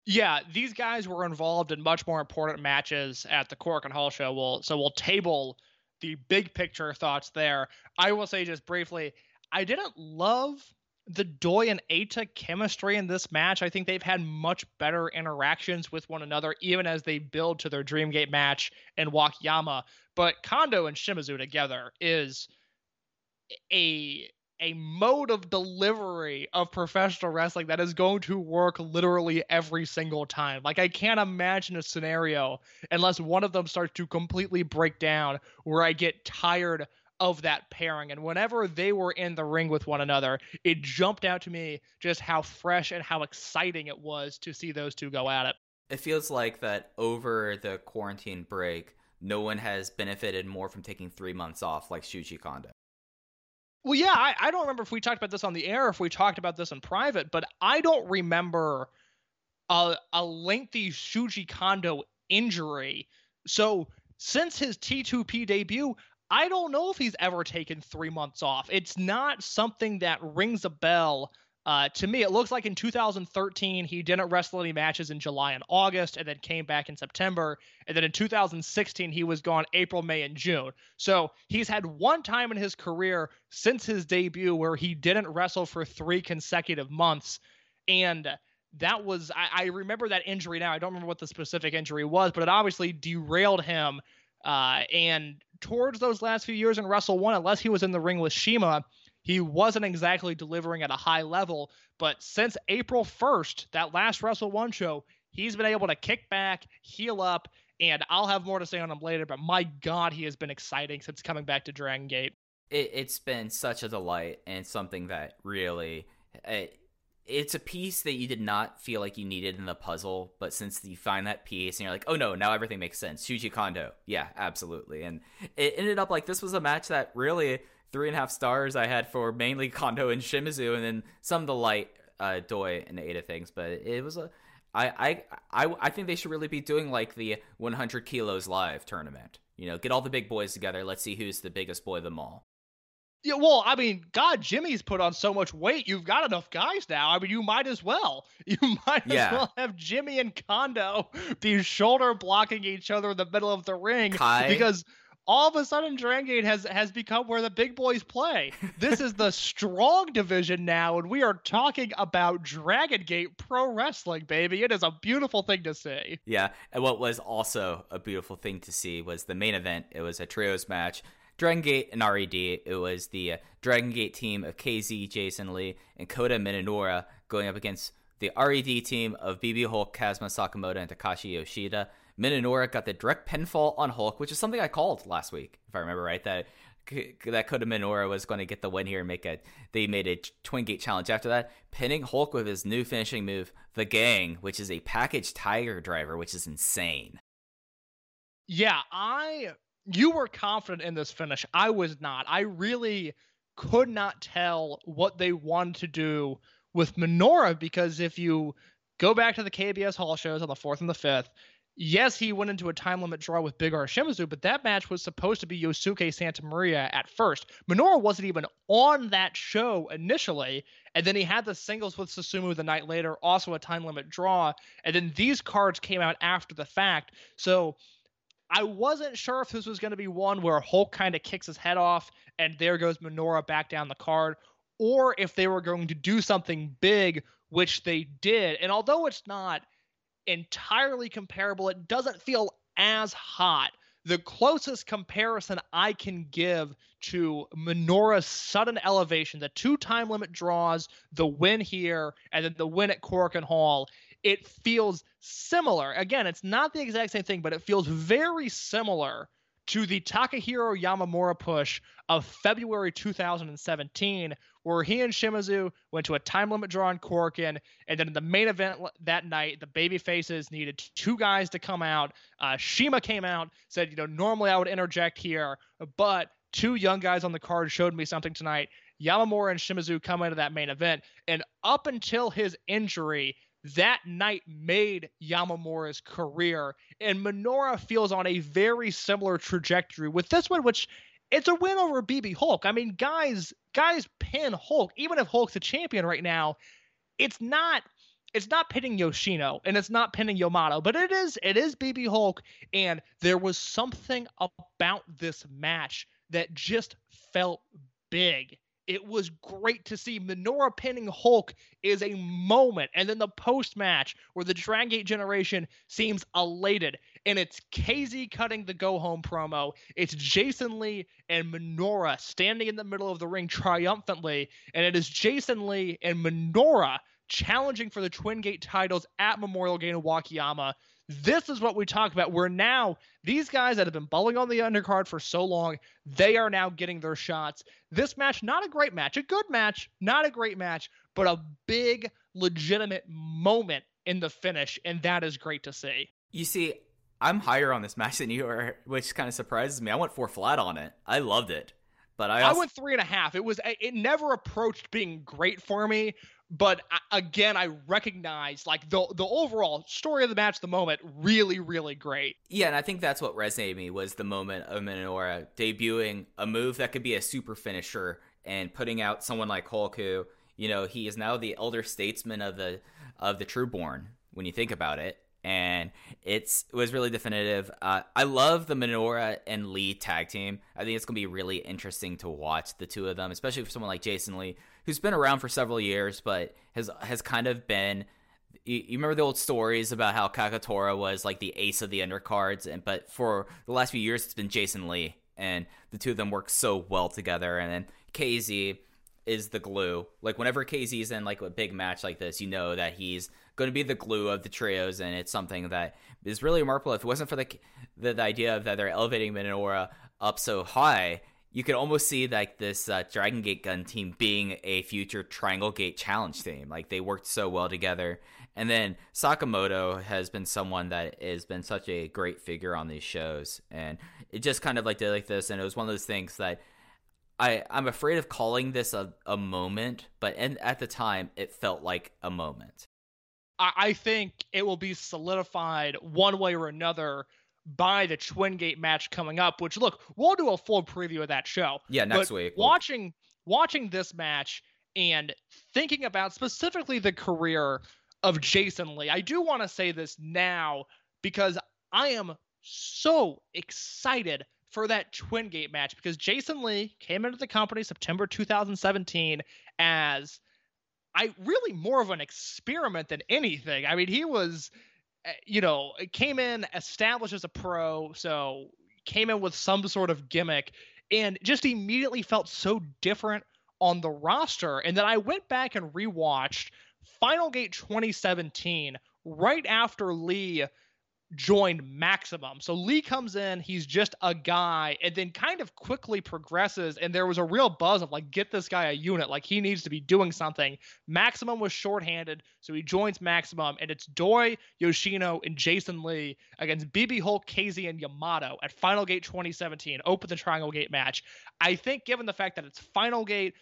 Speaker 2: Yeah, these guys were involved in much more important matches at the Korakuen Hall show. We'll, so we'll table the big picture thoughts there. I will say just briefly, I didn't love the Doi and Eita chemistry in this match. I think they've had much better interactions with one another, even as they build to their Dreamgate match in Wakayama. But Kondo and Shimizu together is a a mode of delivery of professional wrestling that is going to work literally every single time. Like I can't imagine a scenario unless one of them starts to completely break down where I get tired of that pairing. And whenever they were in the ring with one another, it jumped out to me just how fresh and how exciting it was to see those two go at it.
Speaker 1: It feels like that over the quarantine break, no one has benefited more from taking three months off like Shuji Kondo.
Speaker 2: Well, yeah, I, I don't remember if we talked about this on the air, if we talked about this in private, but I don't remember a, a lengthy Shuji Kondo injury. So since his T2P debut, I don't know if he's ever taken three months off. It's not something that rings a bell uh, to me, it looks like in 2013 he didn't wrestle any matches in July and August, and then came back in September. And then in 2016 he was gone April, May, and June. So he's had one time in his career since his debut where he didn't wrestle for three consecutive months, and that was I, I remember that injury now. I don't remember what the specific injury was, but it obviously derailed him. Uh, and towards those last few years in Wrestle One, unless he was in the ring with Shima he wasn't exactly delivering at a high level. But since April 1st, that last Wrestle One show, he's been able to kick back, heal up, and I'll have more to say on him later. But my God, he has been exciting since coming back to Dragon Gate.
Speaker 1: It, has been such a delight and something that really. It, it's a piece that you did not feel like you needed in the puzzle, but since you find that piece and you're like, oh no, now everything makes sense. Shuji Kondo, yeah, absolutely. And it ended up like this was a match that really three and a half stars I had for mainly Kondo and Shimizu, and then some of the light uh, Doi and Eita things. But it was a, I, I, I, I think they should really be doing like the 100 kilos live tournament. You know, get all the big boys together. Let's see who's the biggest boy of them all.
Speaker 2: Yeah, well, I mean, God, Jimmy's put on so much weight. You've got enough guys now. I mean, you might as well. You might
Speaker 1: yeah.
Speaker 2: as well have Jimmy and Kondo be shoulder blocking each other in the middle of the ring
Speaker 1: Kai.
Speaker 2: because all of a sudden Dragon Gate has has become where the big boys play. This is the strong division now, and we are talking about Dragon Gate Pro Wrestling, baby. It is a beautiful thing to see.
Speaker 1: Yeah, and what was also a beautiful thing to see was the main event. It was a trios match. Dragon Gate and RED. It was the uh, Dragon Gate team of KZ, Jason Lee, and Kota Minoura going up against the RED team of BB Hulk, Kazuma Sakamoto, and Takashi Yoshida. Minoura got the direct pinfall on Hulk, which is something I called last week, if I remember right. That that Kota Minoura was going to get the win here and make it. They made a twin gate challenge after that, pinning Hulk with his new finishing move, the Gang, which is a package Tiger Driver, which is insane.
Speaker 2: Yeah, I you were confident in this finish. I was not. I really could not tell what they wanted to do with Minoura because if you go back to the KBS Hall shows on the fourth and the fifth, yes, he went into a time limit draw with Big R Shimizu, but that match was supposed to be Yosuke Santa Maria at first. Minoura wasn't even on that show initially, and then he had the singles with Susumu the night later, also a time limit draw, and then these cards came out after the fact. So I wasn't sure if this was going to be one where Hulk kind of kicks his head off and there goes Minoura back down the card, or if they were going to do something big, which they did. And although it's not entirely comparable. It doesn't feel as hot. The closest comparison I can give to Minoura's sudden elevation, the two time limit draws, the win here, and then the win at Korakuen Hall, it feels similar. Again, it's not the exact same thing, but it feels very similar to the Takahiro Yamamura push of February 2017, where he and Shimizu went to a time limit draw on Korakuen, and then in the main event that night, the baby faces needed two guys to come out. Uh, Shima came out, said, you know, normally I would interject here, but two young guys on the card showed me something tonight. Yamamura and Shimizu come into that main event, and up until his injury, that night made Yamamura's career. And Minoura feels on a very similar trajectory with this one, which it's a win over BB Hulk. I mean, guys, guys pin Hulk, even if Hulk's a champion right now. It's not it's not pinning Yoshino and it's not pinning Yamato, but it is it is BB Hulk, and there was something about this match that just felt big. It was great to see Minoura pinning Hulk is a moment, and then the post match where the Dragon Gate generation seems elated, and it's KZ cutting the go home promo. It's Jason Lee and Minoura standing in the middle of the ring triumphantly, and it is Jason Lee and Minoura challenging for the Twin Gate titles at Memorial Gate in Wakayama. This is what we talk about. Where now these guys that have been bullying on the undercard for so long, they are now getting their shots. This match, not a great match, a good match, not a great match, but a big, legitimate moment in the finish, and that is great to see.
Speaker 1: You see, I'm higher on this match than you are, which kind of surprises me. I went four flat on it. I loved it, but I,
Speaker 2: I went three and a half. It was it never approached being great for me, but I- again, I recognize like the the overall story of the match, the moment, really, really great.
Speaker 1: yeah, and I think that's what resonated me was the moment of Minoura debuting a move that could be a super finisher and putting out someone like Hulk, who you know he is now the elder statesman of the of the Trueborn when you think about it. And it's it was really definitive. Uh, I love the Minoura and Lee tag team. I think it's gonna be really interesting to watch the two of them, especially for someone like Jason Lee, who's been around for several years, but has has kind of been. You, you remember the old stories about how Kagetora was like the ace of the undercards, and but for the last few years it's been Jason Lee, and the two of them work so well together. And then KZ is the glue. Like whenever KZ's in like a big match like this, you know that he's going to be the glue of the trios, and it's something that is really remarkable. If it wasn't for the the, the idea of that they're elevating Minoura up so high, you could almost see like this uh, Dragon Gate gun team being a future Triangle Gate challenge team. Like they worked so well together. And then Sakamoto has been someone that has been such a great figure on these shows, and it just kind of like did like this, and it was one of those things that I I'm afraid of calling this a, a moment, but and at the time it felt like a moment.
Speaker 2: I, I think it will be solidified one way or another by the Twin Gate match coming up. Which look, we'll do a full preview of that show.
Speaker 1: Yeah, next
Speaker 2: but
Speaker 1: week.
Speaker 2: Watching watching this match and thinking about specifically the career of Jason Lee, I do want to say this now because I am so excited for that Twin Gate match because Jason Lee came into the company September 2017 as I really more of an experiment than anything. I mean, he was, uh, you know, came in established as a pro, so came in with some sort of gimmick and just immediately felt so different on the roster. And then I went back and rewatched Final Gate 2017 right after Lee joined Maximum. So Lee comes in, he's just a guy, and then kind of quickly progresses. And there was a real buzz of like, get this guy a unit, like he needs to be doing something. Maximum was shorthanded, so he joins Maximum, and it's Doi, Yoshino, and Jason Lee against BB Hulk, KZ, and Yamato at Final Gate 2017. Open the Triangle Gate match. I think, given the fact that it's Final Gate,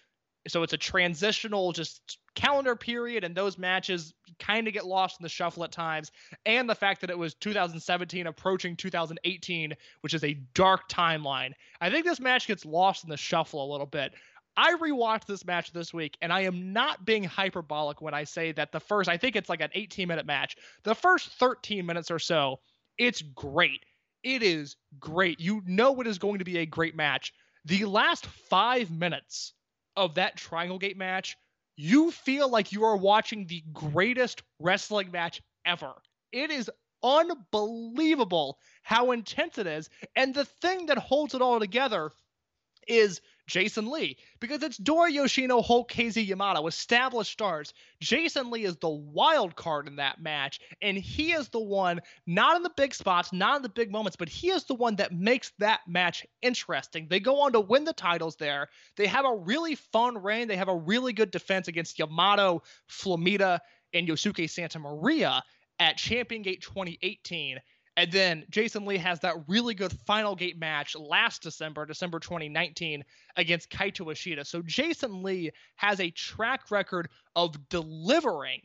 Speaker 2: so it's a transitional just calendar period and those matches kind of get lost in the shuffle at times. And the fact that it was 2017 approaching 2018 which is a dark timeline. I think this match gets lost in the shuffle a little bit. I rewatched this match this week and i am not being hyperbolic when i say that the first i think it's like an 18 minute match. The first 13 minutes or so it's great. It is great. You know it is going to be a great match. The last five minutes of that Triangle Gate match, you feel like you are watching the greatest wrestling match ever. It is unbelievable how intense it is. And the thing that holds it all together is Jason Lee because it's Dora Yoshino, Hulk, KZ Yamato, established stars. Jason Lee is the wild card in that match, and he is the one, not in the big spots, not in the big moments, but he is the one that makes that match interesting. They go on to win the titles there. They have a really fun reign. They have a really good defense against Yamato, Flamita, and Yosuke Santa Maria at Champion Gate 2018. And then Jason Lee has that really good final gate match last December, December 2019, against Kaito Ishida. So Jason Lee has a track record of delivering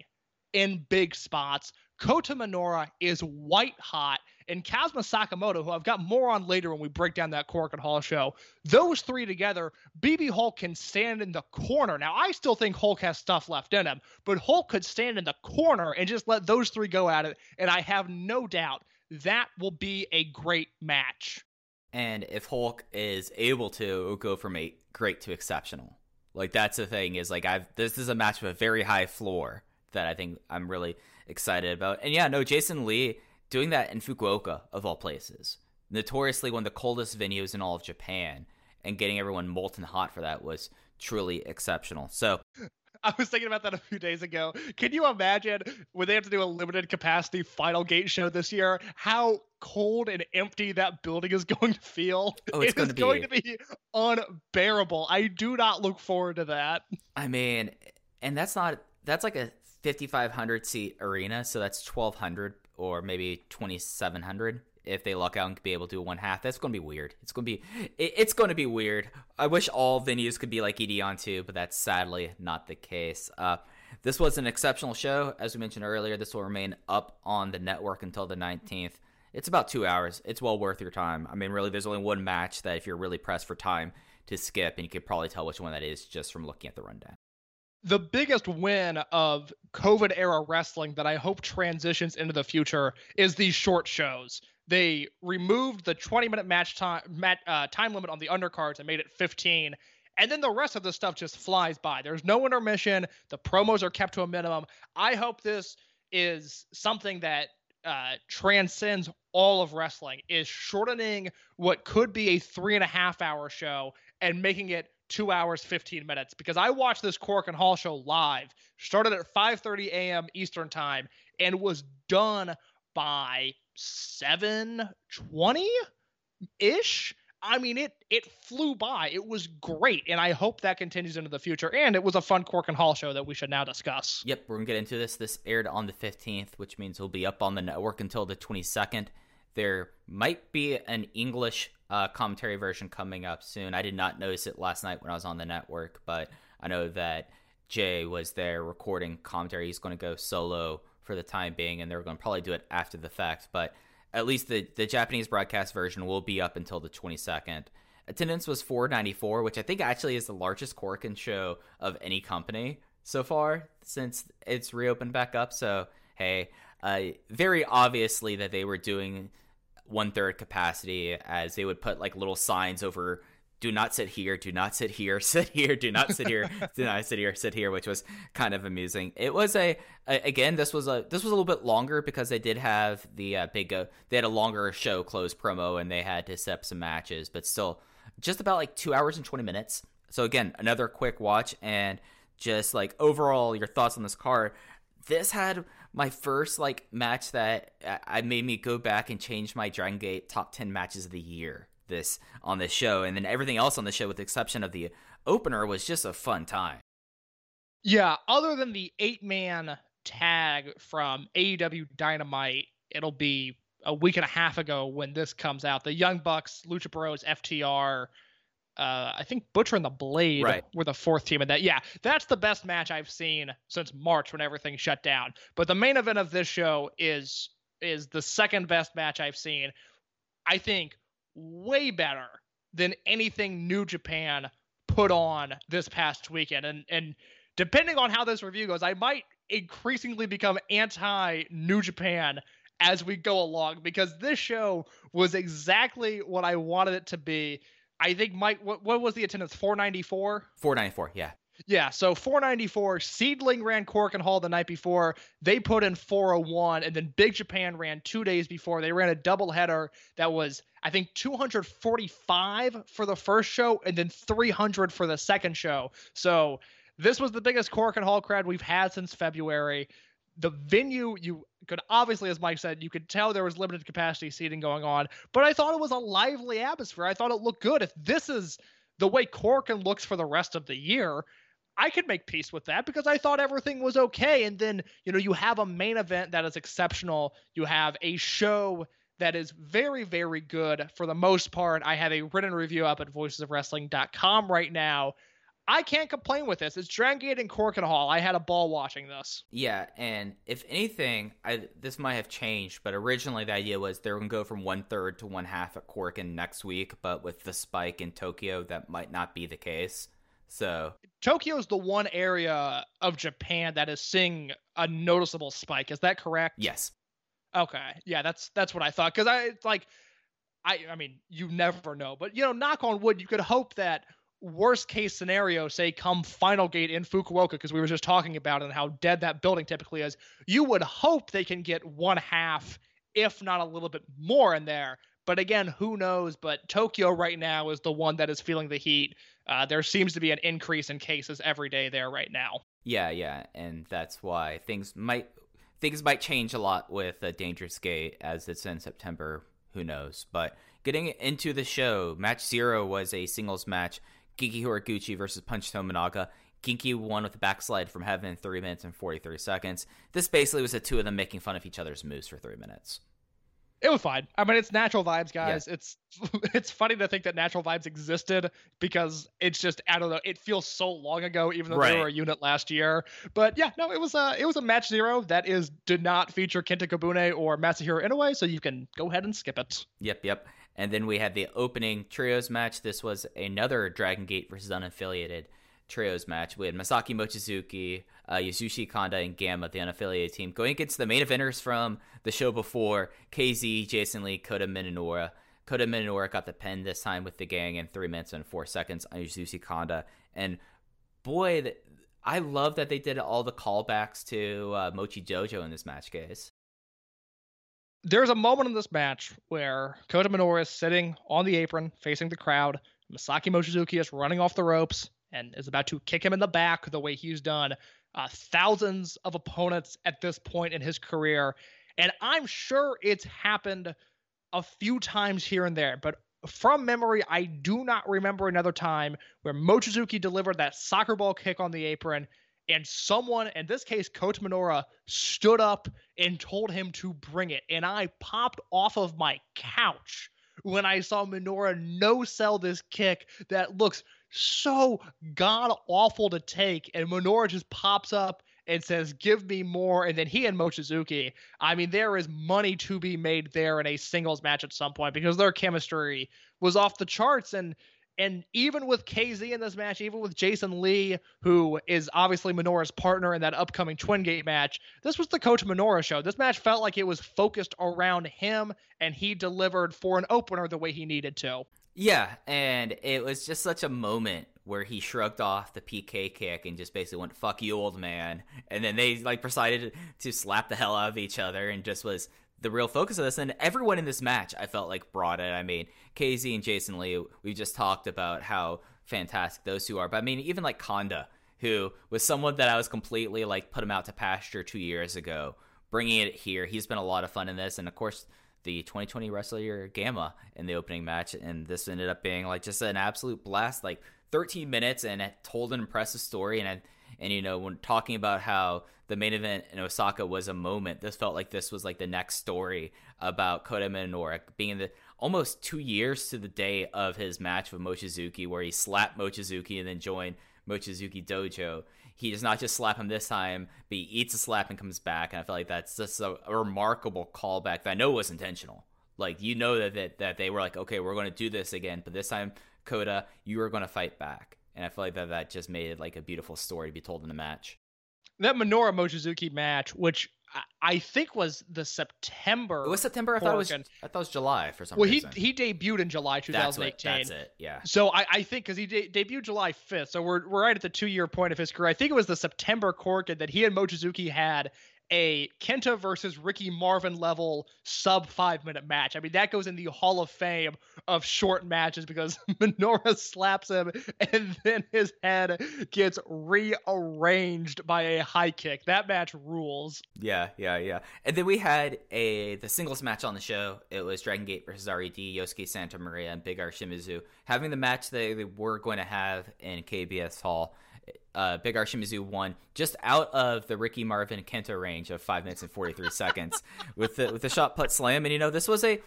Speaker 2: in big spots. Kota Minoura is white hot, and Kazuma Sakamoto, who I've got more on later when we break down that Korakuen Hall show, those three together, BB Hulk can stand in the corner. Now, I still think Hulk has stuff left in him, but Hulk could stand in the corner and just let those three go at it, and I have no doubt that will be a great match.
Speaker 1: And if Hulk is able to go from a great to exceptional, like that's the thing is like I've this is a match with a very high floor that I think I'm really excited about. And yeah, no, Jason Lee doing that in Fukuoka of all places, notoriously one of the coldest venues in all of Japan, and getting everyone molten hot for that was truly exceptional. So
Speaker 2: I was thinking about that a few days ago. Can you imagine when they have to do a limited capacity final gate show this year? How cold and empty that building is going to feel.
Speaker 1: Oh, it's
Speaker 2: It
Speaker 1: going
Speaker 2: is
Speaker 1: to
Speaker 2: going to be unbearable. I do not look forward to that.
Speaker 1: I mean, and that's not that's like a 5500 seat arena, so that's 1200 or maybe 2700 if they luck out and be able to do a one half. That's going to be weird. It's going to be it, it's going to be weird. I wish all venues could be like Edion too, but that's sadly not the case. Uh this was an exceptional show. As we mentioned earlier, this will remain up on the network until the 19th. It's about two hours. It's well worth your time. I mean, really, there's only one match that if you're really pressed for time to skip, and you could probably tell which one that is just from looking at the rundown.
Speaker 2: the biggest win of COVID era wrestling that I hope transitions into the future is these short shows. They removed the 20 minute match time mat, uh, time limit on the undercards and made it 15. And then the rest of the stuff just flies by. There's no intermission. The promos are kept to a minimum. I hope this is something that uh, transcends all of wrestling, is shortening what could be a three and a half hour show and making it two hours 15 minutes because i watched this Korakuen Hall show live started at 5.30 a.m eastern time and was done by 7.20 ish i mean it it flew by it was great and i hope that continues into the future and it was a fun Korakuen Hall show that we should now discuss
Speaker 1: Yep, we're gonna get into this. This aired on the 15th, which means it'll be up on the network until the 22nd. There might be an English uh, commentary version coming up soon. I did not notice it last night when I was on the network, but I know that Jay was there recording commentary. He's going to go solo for the time being, and they're going to probably do it after the fact. But at least the, the Japanese broadcast version will be up until the 22nd. Attendance was 494, which I think actually is the largest Korakuen show of any company so far since it's reopened back up. So, hey, uh, very obviously that they were doing one third capacity as they would put like little signs over do not sit here, do not sit here, sit here, do not sit here, do not sit here, sit here, which was kind of amusing. It was a, a again, this was a this was a little bit longer because they did have the uh, big uh, they had a longer show close promo and they had to set up some matches, but still just about like two hours and twenty minutes. So again, another quick watch and just like overall your thoughts on this card. This had my first like match that I I made me go back and change my Dragon Gate top 10 matches of the year this on this show and then everything else on the show with the exception of the opener was just a fun time.
Speaker 2: Yeah, other than the eight man tag from AEW Dynamite, it'll be a week and a half ago when this comes out. The Young Bucks, Lucha Bros, FTR, uh, I think Butcher and the Blade
Speaker 1: Right.
Speaker 2: were the fourth team in that. Yeah, that's the best match I've seen since March when everything shut down. But the main event of this show is is the second best match I've seen. I think way better than anything New Japan put on this past weekend. And and depending on how this review goes, I might increasingly become anti New Japan as we go along because this show was exactly what I wanted it to be. I think Mike, what, what was the attendance? 494.
Speaker 1: 494, yeah.
Speaker 2: Yeah, so 494. Seadlinnng ran Korakuen Hall the night before. They put in 401, and then Big Japan ran two days before. They ran a doubleheader that was, I think, 245 for the first show, and then 300 for the second show. So this was the biggest Korakuen Hall crowd we've had since February. The venue, you could obviously, as Mike said, you could tell there was limited capacity seating going on, but I thought it was a lively atmosphere. I thought it looked good. If this is the way Korakuen looks for the rest of the year, I could make peace with that because I thought everything was okay. And then, you know, you have a main event that is exceptional. You have a show that is very, very good for the most part. I have a written review up at voicesofwrestling.com right now. I can't complain with this. It's Dragon Gate and Korakuen Hall. I had a ball watching this.
Speaker 1: Yeah, and if anything, I this might have changed, but originally the idea was they're gonna go from one third to one half at Korakuen next week, but with the spike in Tokyo, that might not be the case. So
Speaker 2: Tokyo is the one area of Japan that is seeing a noticeable spike. Is that correct?
Speaker 1: yes,
Speaker 2: Okay. Yeah, that's that's what I thought. Because I it's like I I mean, you never know. But you know, knock on wood, you could hope that worst case scenario, say come final gate in Fukuoka, because we were just talking about it and how dead that building typically is, you would hope they can get one half, if not a little bit more in there. But again, who knows? But Tokyo right now is the one that is feeling the heat. Uh, there seems to be an increase in cases every day there right now.
Speaker 1: yeah, yeah, and that's why things might things might change a lot with uh, Dangerous Gate as it's in September. Who knows? But getting into the show, match zero was a singles match: Genki Horiguchi versus Punch Tominaga. Genki won with a backslide from heaven in 3 minutes and 43 seconds. This basically was the two of them making fun of each other's moves for 3 minutes.
Speaker 2: It was fine. I mean, it's natural vibes, guys. It's it's funny to think that natural vibes existed because it's just I don't know. It feels so long ago, even though they were a unit last year. But yeah, no, it was a it was a match zero that is did not feature Kenta Kabune or Masahiro Inoue, so you can go ahead and skip it.
Speaker 1: Yep, yep. And then we had the opening trios match. This was another Dragon Gate versus unaffiliated trios match. We had Masaki Mochizuki, uh, Yasushi Kanda, and Gamma, the unaffiliated team, going against the main eventers from the show before KZ, Jason Lee, Kota Minoura. Kota Minoura got the pin this time with the gang in 3 minutes and 4 seconds on Yasushi Kanda. And boy, th- I love that they did all the callbacks to uh, Mochi Dojo in this match, guys.
Speaker 2: There's a moment in this match where Kota Minoura is sitting on the apron facing the crowd. Masaki Mochizuki is running off the ropes and is about to kick him in the back the way he's done uh, thousands of opponents at this point in his career. And I'm sure it's happened a few times here and there, but from memory, I do not remember another time where Mochizuki delivered that soccer ball kick on the apron and someone, in this case, Kota Minoura, stood up and told him to bring it. And I popped off of my couch when I saw Minoura no sell this kick that looks so god awful to take. And Minoura just pops up and says, Give me more. And then he and Mochizuki, I mean, there is money to be made there in a singles match at some point because their chemistry was off the charts. And and even with KZ in this match, even with Jason Lee, who is obviously Minoura's partner in that upcoming Twin Gate match, this was the Kota Minoura show. This match felt like it was focused around him, and he delivered for an opener the way he needed to.
Speaker 1: Yeah, and it was just such a moment where he shrugged off the PK kick and just basically went "fuck you, old man," and then they like decided to slap the hell out of each other and just was the real focus of this. And everyone in this match, I felt like brought it. I mean, KZ and Jason Lee, we just talked about how fantastic those two are, but I mean, even like Kanda, who was someone that I was completely like put him out to pasture two years ago, bringing it here. He's been a lot of fun in this, and of course the 2020 Wrestler Gamma in the opening match, and this ended up being like just an absolute blast. Like 13 minutes, and it told an impressive story. And and you know when talking about how the main event in Osaka was a moment, this felt like this was like the next story about Kota Minoura being in the almost two years to the day of his match with Mochizuki, where he slapped Mochizuki and then joined Mochizuki Dojo. He does not just slap him this time, but he eats a slap and comes back. And I feel like that's just a, a remarkable callback that I know was intentional. Like you know that, that that they were like, okay, we're going to do this again, but this time, Kota, you are going to fight back. And I feel like that that just made it like a beautiful story to be told in the match.
Speaker 2: That Minoura Mochizuki match, which I, think was the September.
Speaker 1: It was September. I thought it was. I thought it was July for some
Speaker 2: Well, he
Speaker 1: reason.
Speaker 2: he debuted in July
Speaker 1: that's what,
Speaker 2: 2018.
Speaker 1: That's it. Yeah.
Speaker 2: So I, I think because he de- debuted July 5th, so we're we're right at the two year point of his career. I think it was the September Korakuen that he and Mochizuki had a Kenta versus Ricky Marvin level sub five minute match. I mean that goes in the Hall of Fame of short matches because Minoura slaps him and then his head gets rearranged by a high kick. That match rules.
Speaker 1: Yeah, yeah, yeah. And then we had a the singles match on the show. It was Dragon Gate versus RED, Yosuke Santa Maria, and Big R Shimizu having the match they, they were going to have in KBS Hall. Uh, Big R Shimizu won just out of the Ricky Marvin Kenta range of five minutes and 43 seconds with the with the shot put slam. And you know, this was a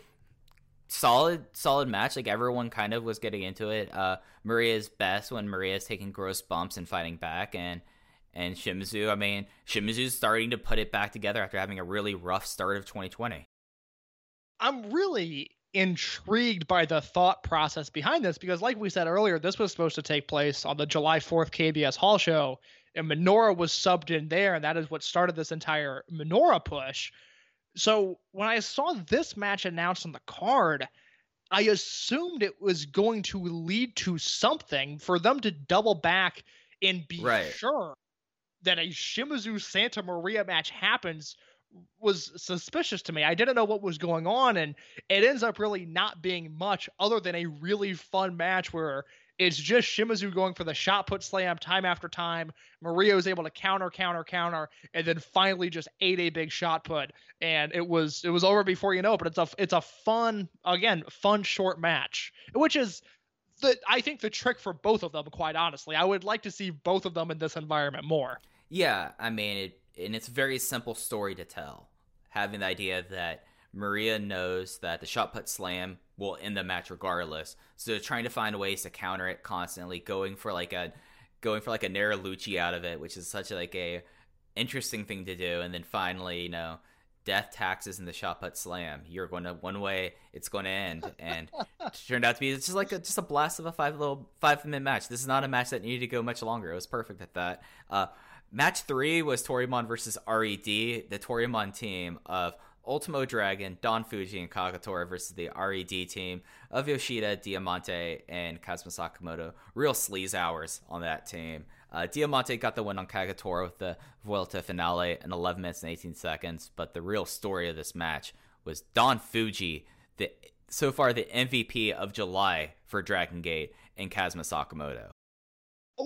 Speaker 1: solid solid match. Like everyone kind of was getting into it. Uh, Maria's best when Maria's taking gross bumps and fighting back, and and Shimizu. I mean, Shimizu's starting to put it back together after having a really rough start of 2020.
Speaker 2: I'm really intrigued by the thought process behind this because, like we said earlier, this was supposed to take place on the July 4th KBS Hall show, and Minoura was subbed in there, and that is what started this entire Minoura push. So when I saw this match announced on the card, I assumed it was going to lead to something for them to double back and be
Speaker 1: Right.
Speaker 2: sure that a Shimizu Santa Maria match happens was suspicious to me. I didn't know what was going on, and it ends up really not being much other than a really fun match where it's just Shimizu going for the shot put slam time after time. Maria was able to counter, counter, counter, and then finally just ate a big shot put, and it was it was over before you know. But it's a it's a fun again fun short match, which is the I think the trick for both of them. Quite honestly, I would like to see both of them in this environment more.
Speaker 1: Yeah, I mean, it, and it's a very simple story to tell. Having the idea that Maria knows that the shot put slam will end the match regardless, so trying to find ways to counter it constantly, going for like a going for like a Neralucci out of it, which is such like a interesting thing to do, and then finally, you know, death taxes in the shot put slam. You're going to one way, it's going to end, and turned out to be it's just like a, just a blast of a five little five minute match. This is not a match that needed to go much longer. It was perfect at that. Uh, match three was Toryumon versus Red, the Toryumon team of Ultimo Dragon, Don Fujii, and Kagetora versus the Red team of Yoshida, Diamante, and Kazuma Sakamoto. Real sleaze hours on that team. Uh, Diamante got the win on Kagetora with the Vuelta finale in 11 minutes and 18 seconds, but the real story of this match was Don Fujii, the so far the MVP of July for Dragon Gate, and Kazuma Sakamoto.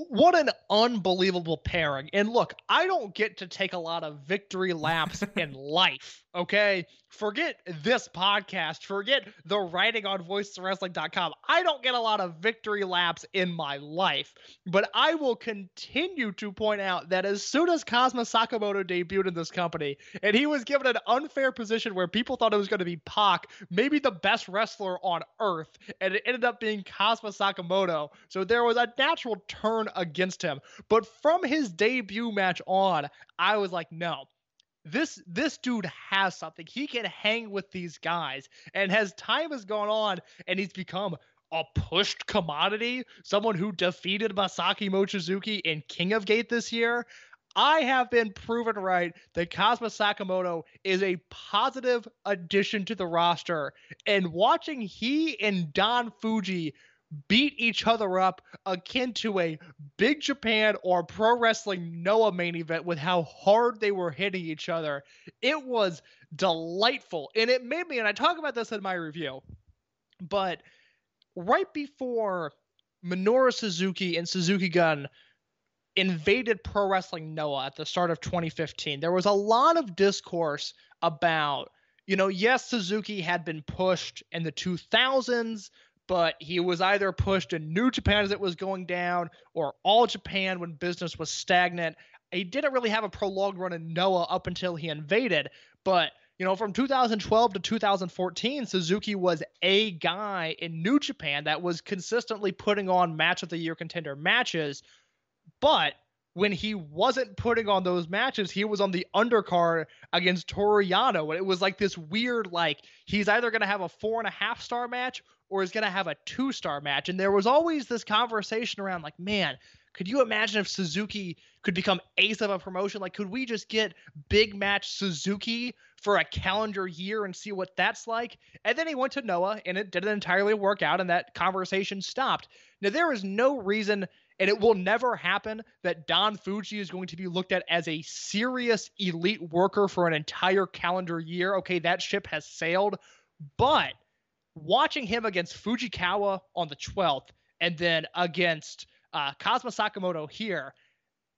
Speaker 2: What an unbelievable pairing. And look, I don't get to take a lot of victory laps in life, okay? Forget this podcast, forget the writing on voiceswrestling.com. I don't get a lot of victory laps in my life, but I will continue to point out that as soon as Kazuma Sakamoto debuted in this company, and he was given an unfair position where people thought it was going to be Pac, maybe the best wrestler on earth, and it ended up being Kazuma Sakamoto. So there was a natural turn against him. But from his debut match on, I was like, no. This this dude has something. He can hang with these guys. And as time has gone on and he's become a pushed commodity, someone who defeated Masaki Mochizuki in King of Gate this year, I have been proven right that Kazuma Sakamoto is a positive addition to the roster. And watching he and Don Fujii beat each other up akin to a Big Japan or Pro Wrestling Noah main event with how hard they were hitting each other, it was delightful. And it made me, and I talk about this in my review, but right before Minoru Suzuki and Suzuki Gun invaded Pro Wrestling Noah at the start of 2015, there was a lot of discourse about, you know, yes, Suzuki had been pushed in the 2000s, but he was either pushed in New Japan as it was going down or All Japan when business was stagnant. He didn't really have a prolonged run in Noah up until he invaded, but you know, from 2012 to 2014, Suzuki was a guy in New Japan that was consistently putting on match of the year contender matches. But when he wasn't putting on those matches, he was on the undercard against Toru Yano. And it was like this weird, like, he's either going to have a four and a half star match or he's going to have a two star match. And there was always this conversation around, like, man, could you imagine if Suzuki could become ace of a promotion? Like, could we just get big match Suzuki for a calendar year and see what that's like? And then he went to Noah and it didn't entirely work out, and that conversation stopped. Now, there is no reason, and it will never happen, that Don Fujii is going to be looked at as a serious elite worker for an entire calendar year. Okay, that ship has sailed. But watching him against Fujikawa on the 12th and then against uh, Kazuma Sakamoto here.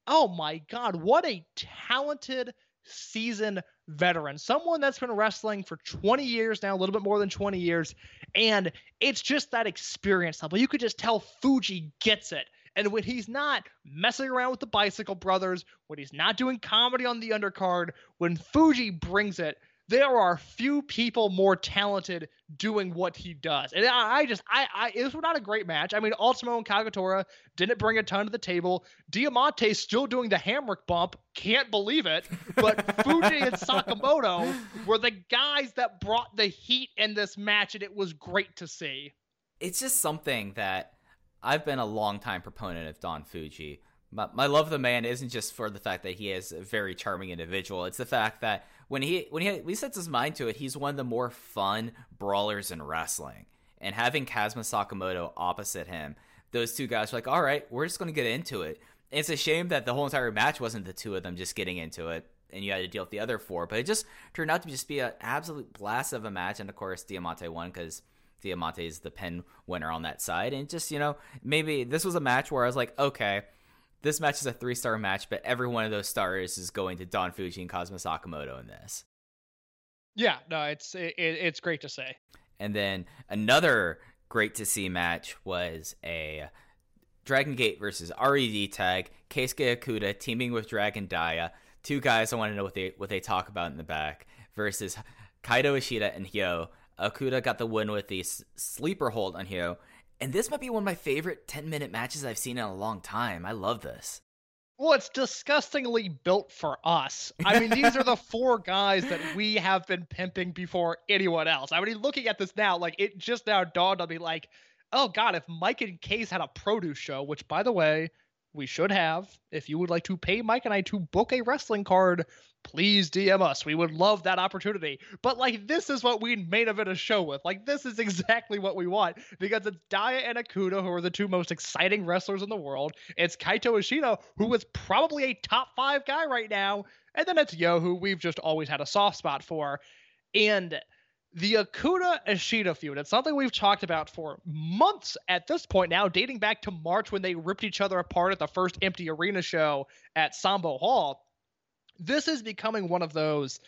Speaker 2: Oh my God, what a talented seasoned veteran. Someone that's been wrestling for 20 years now, a little bit more than 20 years. And it's just that experience level. You could just tell Fujii gets it. And when he's not messing around with the Bicycle Brothers, when he's not doing comedy on the undercard, when Fujii brings it, there are few people more talented doing what he does. And I, I just, I, I, it was not a great match. I mean, Ultimo and Kagetora didn't bring a ton to the table. Diamante still doing the Hamrick bump. Can't believe it. But Fujii and Sakamoto were the guys that brought the heat in this match, and it was great to see.
Speaker 1: It's just something that I've been a long time proponent of Don Fujii. My, my love of the man isn't just for the fact that he is a very charming individual. It's the fact that when he when he, when he sets his mind to it, he's one of the more fun brawlers in wrestling. And having Kazuma Sakamoto opposite him, those two guys are like, all right, we're just going to get into it. It's a shame that the whole entire match wasn't the two of them just getting into it, and you had to deal with the other four. But it just turned out to just be an absolute blast of a match. And of course, Diamante won because Diamante is the pin winner on that side. And just you know, maybe this was a match where I was like, okay, this match is a three star match, but every one of those stars is going to Don Fujii and Kazuma Sakamoto in this.
Speaker 2: Yeah, no, it's it, it's great to say.
Speaker 1: And then another great to see match was a Dragon Gate versus RED tag. Keisuke Okuda teaming with Dragon Dia. Two guys I want to know what they what they talk about in the back versus Kaito Ishida and Hyo. Okuda got the win with the sleeper hold on Hyo. And this might be one of my favorite 10 minute matches I've seen in a long time. I love this.
Speaker 2: Well, it's disgustingly built for us. I mean, these are the four guys that we have been pimping before anyone else. I mean, looking at this now, like it just now dawned on me, like, oh god, if Mike and Case had a produce show, which by the way, we should have. If you would like to pay Mike and I to book a wrestling card, please DM us. We would love that opportunity. But like this is what we made of it a show with. Like this is exactly what we want because it's Dia and Okuda who are the two most exciting wrestlers in the world. It's Kaito Ishida who is probably a top five guy right now, and then it's Hyo who we've just always had a soft spot for. And the Okuda Ishida feud, it's something we've talked about for months at this point now, dating back to March when they ripped each other apart at the first empty arena show at Sambo Hall. This is becoming one of those,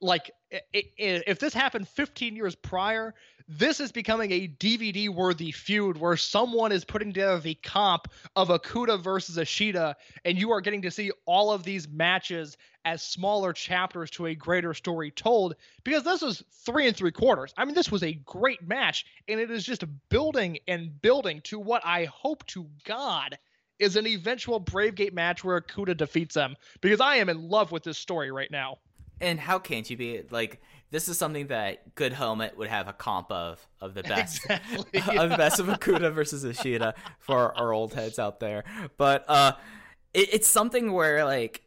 Speaker 2: like, i- i- if this happened 15 years prior, this is becoming a DVD worthy feud where someone is putting together the comp of Okuda versus Ishida, and you are getting to see all of these matches as smaller chapters to a greater story told because this was three and three quarters. I mean, this was a great match, and it is just building and building to what I hope to God is an eventual Brave Gate match where Okuda defeats them because I am in love with this story right now.
Speaker 1: And how can't you be like this is something that Good Helmet would have a comp of of the best
Speaker 2: Exactly.
Speaker 1: of the best of Okuda versus Ishida for our old heads out there. But uh it, it's something where like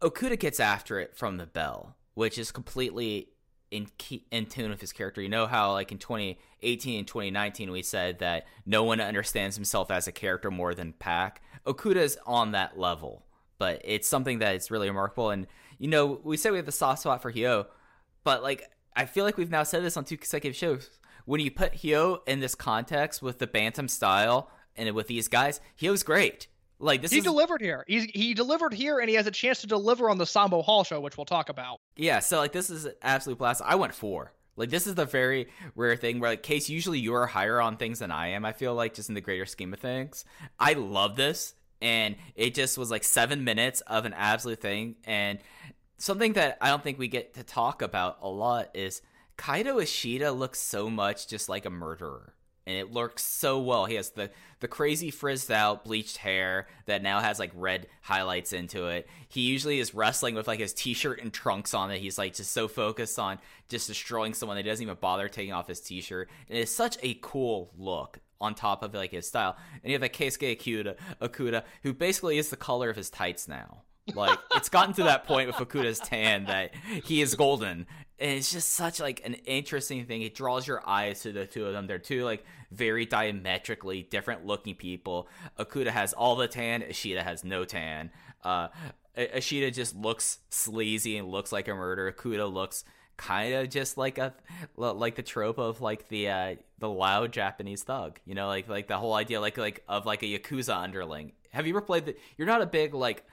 Speaker 1: Okuda gets after it from the bell, which is completely in key, in tune with his character. You know how like in 2018 and 2019 we said that no one understands himself as a character more than Pac. Okuda is on that level, but it's something that is really remarkable. And you know we say we have the soft spot for Hyo, but like I feel like we've now said this on two consecutive shows. When you put Hyo in this context with the Bantam style and with these guys, Hyo's great. Like this
Speaker 2: he
Speaker 1: is
Speaker 2: delivered here. He he delivered here, and he has a chance to deliver on the Sambo Hall show, which we'll talk about.
Speaker 1: Yeah, so like this is an absolute blast. I went four. Like this is the very rare thing where like case usually you are higher on things than I am. I feel like just in the greater scheme of things. I love this and it just was like 7 minutes of an absolute thing and something that I don't think we get to talk about a lot is Kaito Ishida looks so much just like a murderer. And it looks so well. He has the, the crazy frizzed out bleached hair that now has like red highlights into it. He usually is wrestling with like his t shirt and trunks on it. He's like just so focused on just destroying someone that he doesn't even bother taking off his t shirt. And it's such a cool look on top of like his style. And you have like Keisuke Okuda, Okuda, who basically is the color of his tights now. Like it's gotten to that point with Okuda's tan that he is golden. And it's just such like an interesting thing. It draws your eyes to the two of them. They're two like very diametrically different looking people. Okuda has all the tan, Ishida has no tan. Uh Ishida just looks sleazy and looks like a murderer. Okuda looks kind of just like a like the trope of like the uh the loud Japanese thug. You know, like like the whole idea like like of like a yakuza underling. Have you ever played the you're not a big like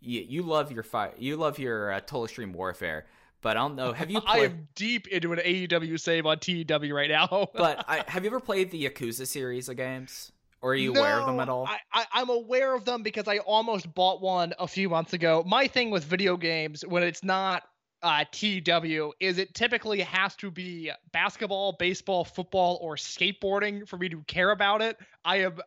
Speaker 1: you, you love your fire you love your uh, total extreme warfare but i don't know have you
Speaker 2: I am deep into an AEW save on TEW right now.
Speaker 1: but I, have you ever played the yakuza series of games Or are you aware of them at all?
Speaker 2: I, I, I'm aware of them because I almost bought one a few months ago. My thing with video games, when it's not uh, TW, is it typically has to be basketball, baseball, football, or skateboarding for me to care about it. I am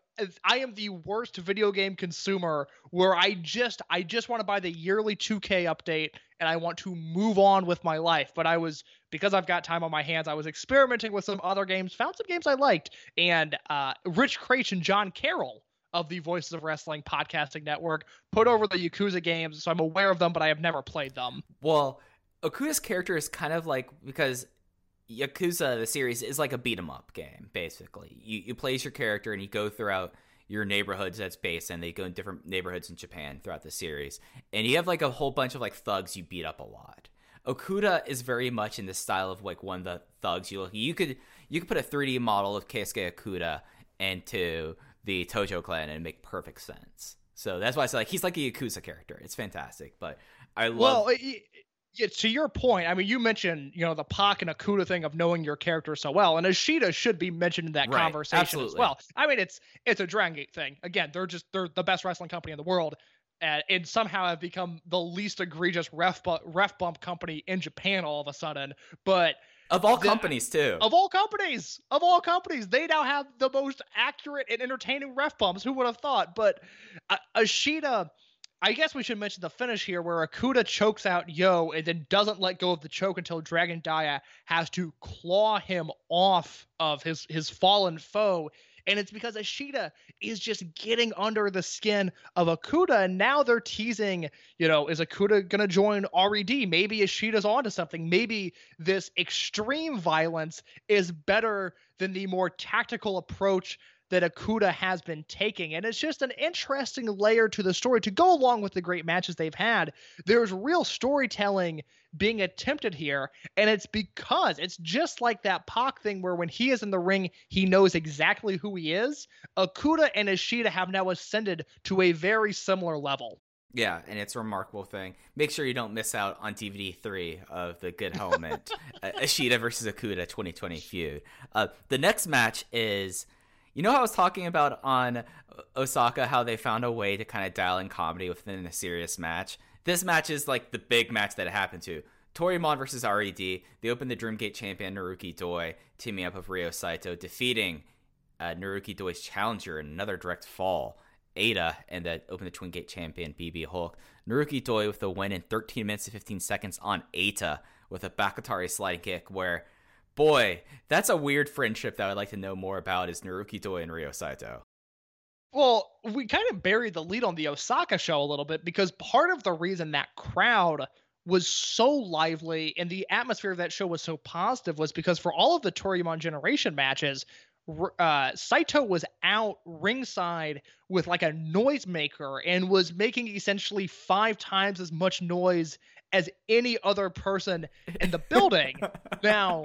Speaker 2: I am the worst video game consumer where I just I just want to buy the yearly 2K update and I want to move on with my life. But I was because I've got time on my hands, I was experimenting with some other games, found some games I liked, and uh, Rich Kraetsch and John Carroll of the Voices of Wrestling podcasting network put over the Yakuza games, so I'm aware of them, but I have never played them.
Speaker 1: Well, Okuda's character is kind of like because Yakuza the series is like a beat 'em up game basically. You you play as your character and you go throughout your neighborhoods that's based and they go in different neighborhoods in Japan throughout the series. And you have like a whole bunch of like thugs you beat up a lot. Okuda is very much in the style of like one of the thugs you look you could you could put a 3D model of Keisuke Okuda into the Tojo clan and make perfect sense. So that's why I say like he's like a Yakuza character. It's fantastic, but I love
Speaker 2: Well, yeah, to your point, I mean, you mentioned you know the Pac and Okuda thing of knowing your character so well, and Ishida should be mentioned in that
Speaker 1: Right,
Speaker 2: conversation as well. I mean, it's it's a Dragon Gate thing. Again, they're just they're the best wrestling company in the world, and, and somehow have become the least egregious ref bu- ref bump company in Japan all of a sudden. But
Speaker 1: of all
Speaker 2: the-
Speaker 1: companies too.
Speaker 2: of all companies, of all companies, they now have the most accurate and entertaining ref bumps. Who would have thought? But uh, Ishida, I guess we should mention the finish here where Okuda chokes out Hyo and then doesn't let go of the choke until Dragon Dia has to claw him off of his his fallen foe. And it's because Ishida is just getting under the skin of Okuda. And now they're teasing, you know, is Okuda going to join RED? Maybe Ishida's onto something. Maybe this extreme violence is better than the more tactical approach that Okuda has been taking. And it's just an interesting layer to the story to go along with the great matches they've had. There's real storytelling being attempted here, and it's because it's just like that Pac thing where when he is in the ring, he knows exactly who he is. Okuda and Ishida have now ascended to a very similar level.
Speaker 1: Yeah, and it's a remarkable thing. Make sure you don't miss out on DVD three of the Good Helmet, uh, Ishida versus Okuda 2020 feud. Uh, the next match is, you know, how I was talking about on Osaka how they found a way to kind of dial in comedy within a serious match. This match is like the big match that it happened to. Toryumon versus RED. They opened the Dreamgate champion Naruki Doi teaming up with Ryo Saito, defeating uh, Naruki Doi's challenger in another direct fall. Eita and the Open the Twin Gate champion BB Hulk. Naruki Doi with the win in 13 minutes and 15 seconds on Eita with a Bakatare sliding kick. Where, boy, that's a weird friendship that I'd like to know more about. Is Naruki Doi and Ryo Saito?
Speaker 2: Well, we kind of buried the lead on the Osaka show a little bit because part of the reason that crowd was so lively and the atmosphere of that show was so positive was because for all of the Toryumon generation matches, uh, Saito was out ringside with like a noisemaker and was making essentially five times as much noise as any other person in the building. now,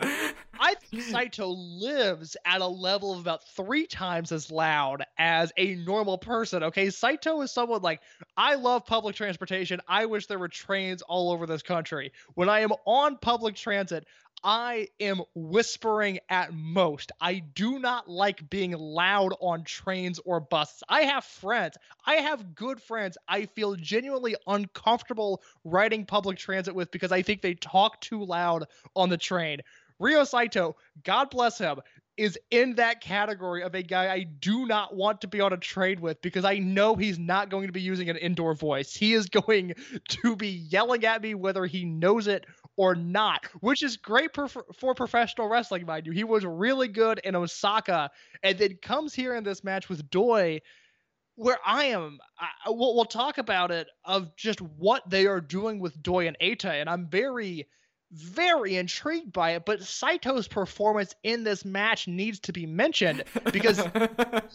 Speaker 2: I think Saito lives at a level of about three times as loud as a normal person. Okay, Saito is someone like I love public transportation. I wish there were trains all over this country. When I am on public transit, I am whispering at most. I do not like being loud on trains or buses. I have friends. I have good friends I feel genuinely uncomfortable riding public transit with because I think they talk too loud on the train. Ryo Saito, God bless him, is in that category of a guy I do not want to be on a train with because I know he's not going to be using an indoor voice. He is going to be yelling at me whether he knows it or not, which is great for, for professional wrestling, mind you. He was really good in Osaka and then comes here in this match with Doi where I am, I, we'll, we'll talk about it of just what they are doing with Doi and Eita, and I'm very, very intrigued by it. But Saito's performance in this match needs to be mentioned because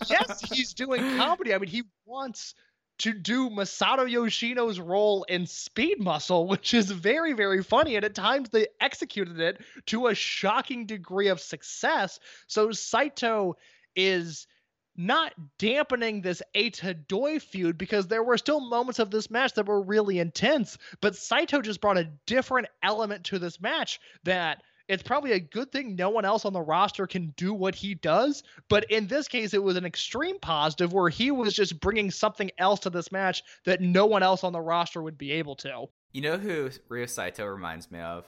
Speaker 2: yes, he's doing comedy. I mean, he wants to do Masato Yoshino's role in Speed Muscle, which is very, very funny. And at times they executed it to a shocking degree of success. So Saito is not dampening this Eita Doi feud because there were still moments of this match that were really intense. But Saito just brought a different element to this match that it's probably a good thing no one else on the roster can do what he does. But in this case, it was an extreme positive where he was just bringing something else to this match that no one else on the roster would be able to.
Speaker 1: You know who Ryo Saito reminds me of?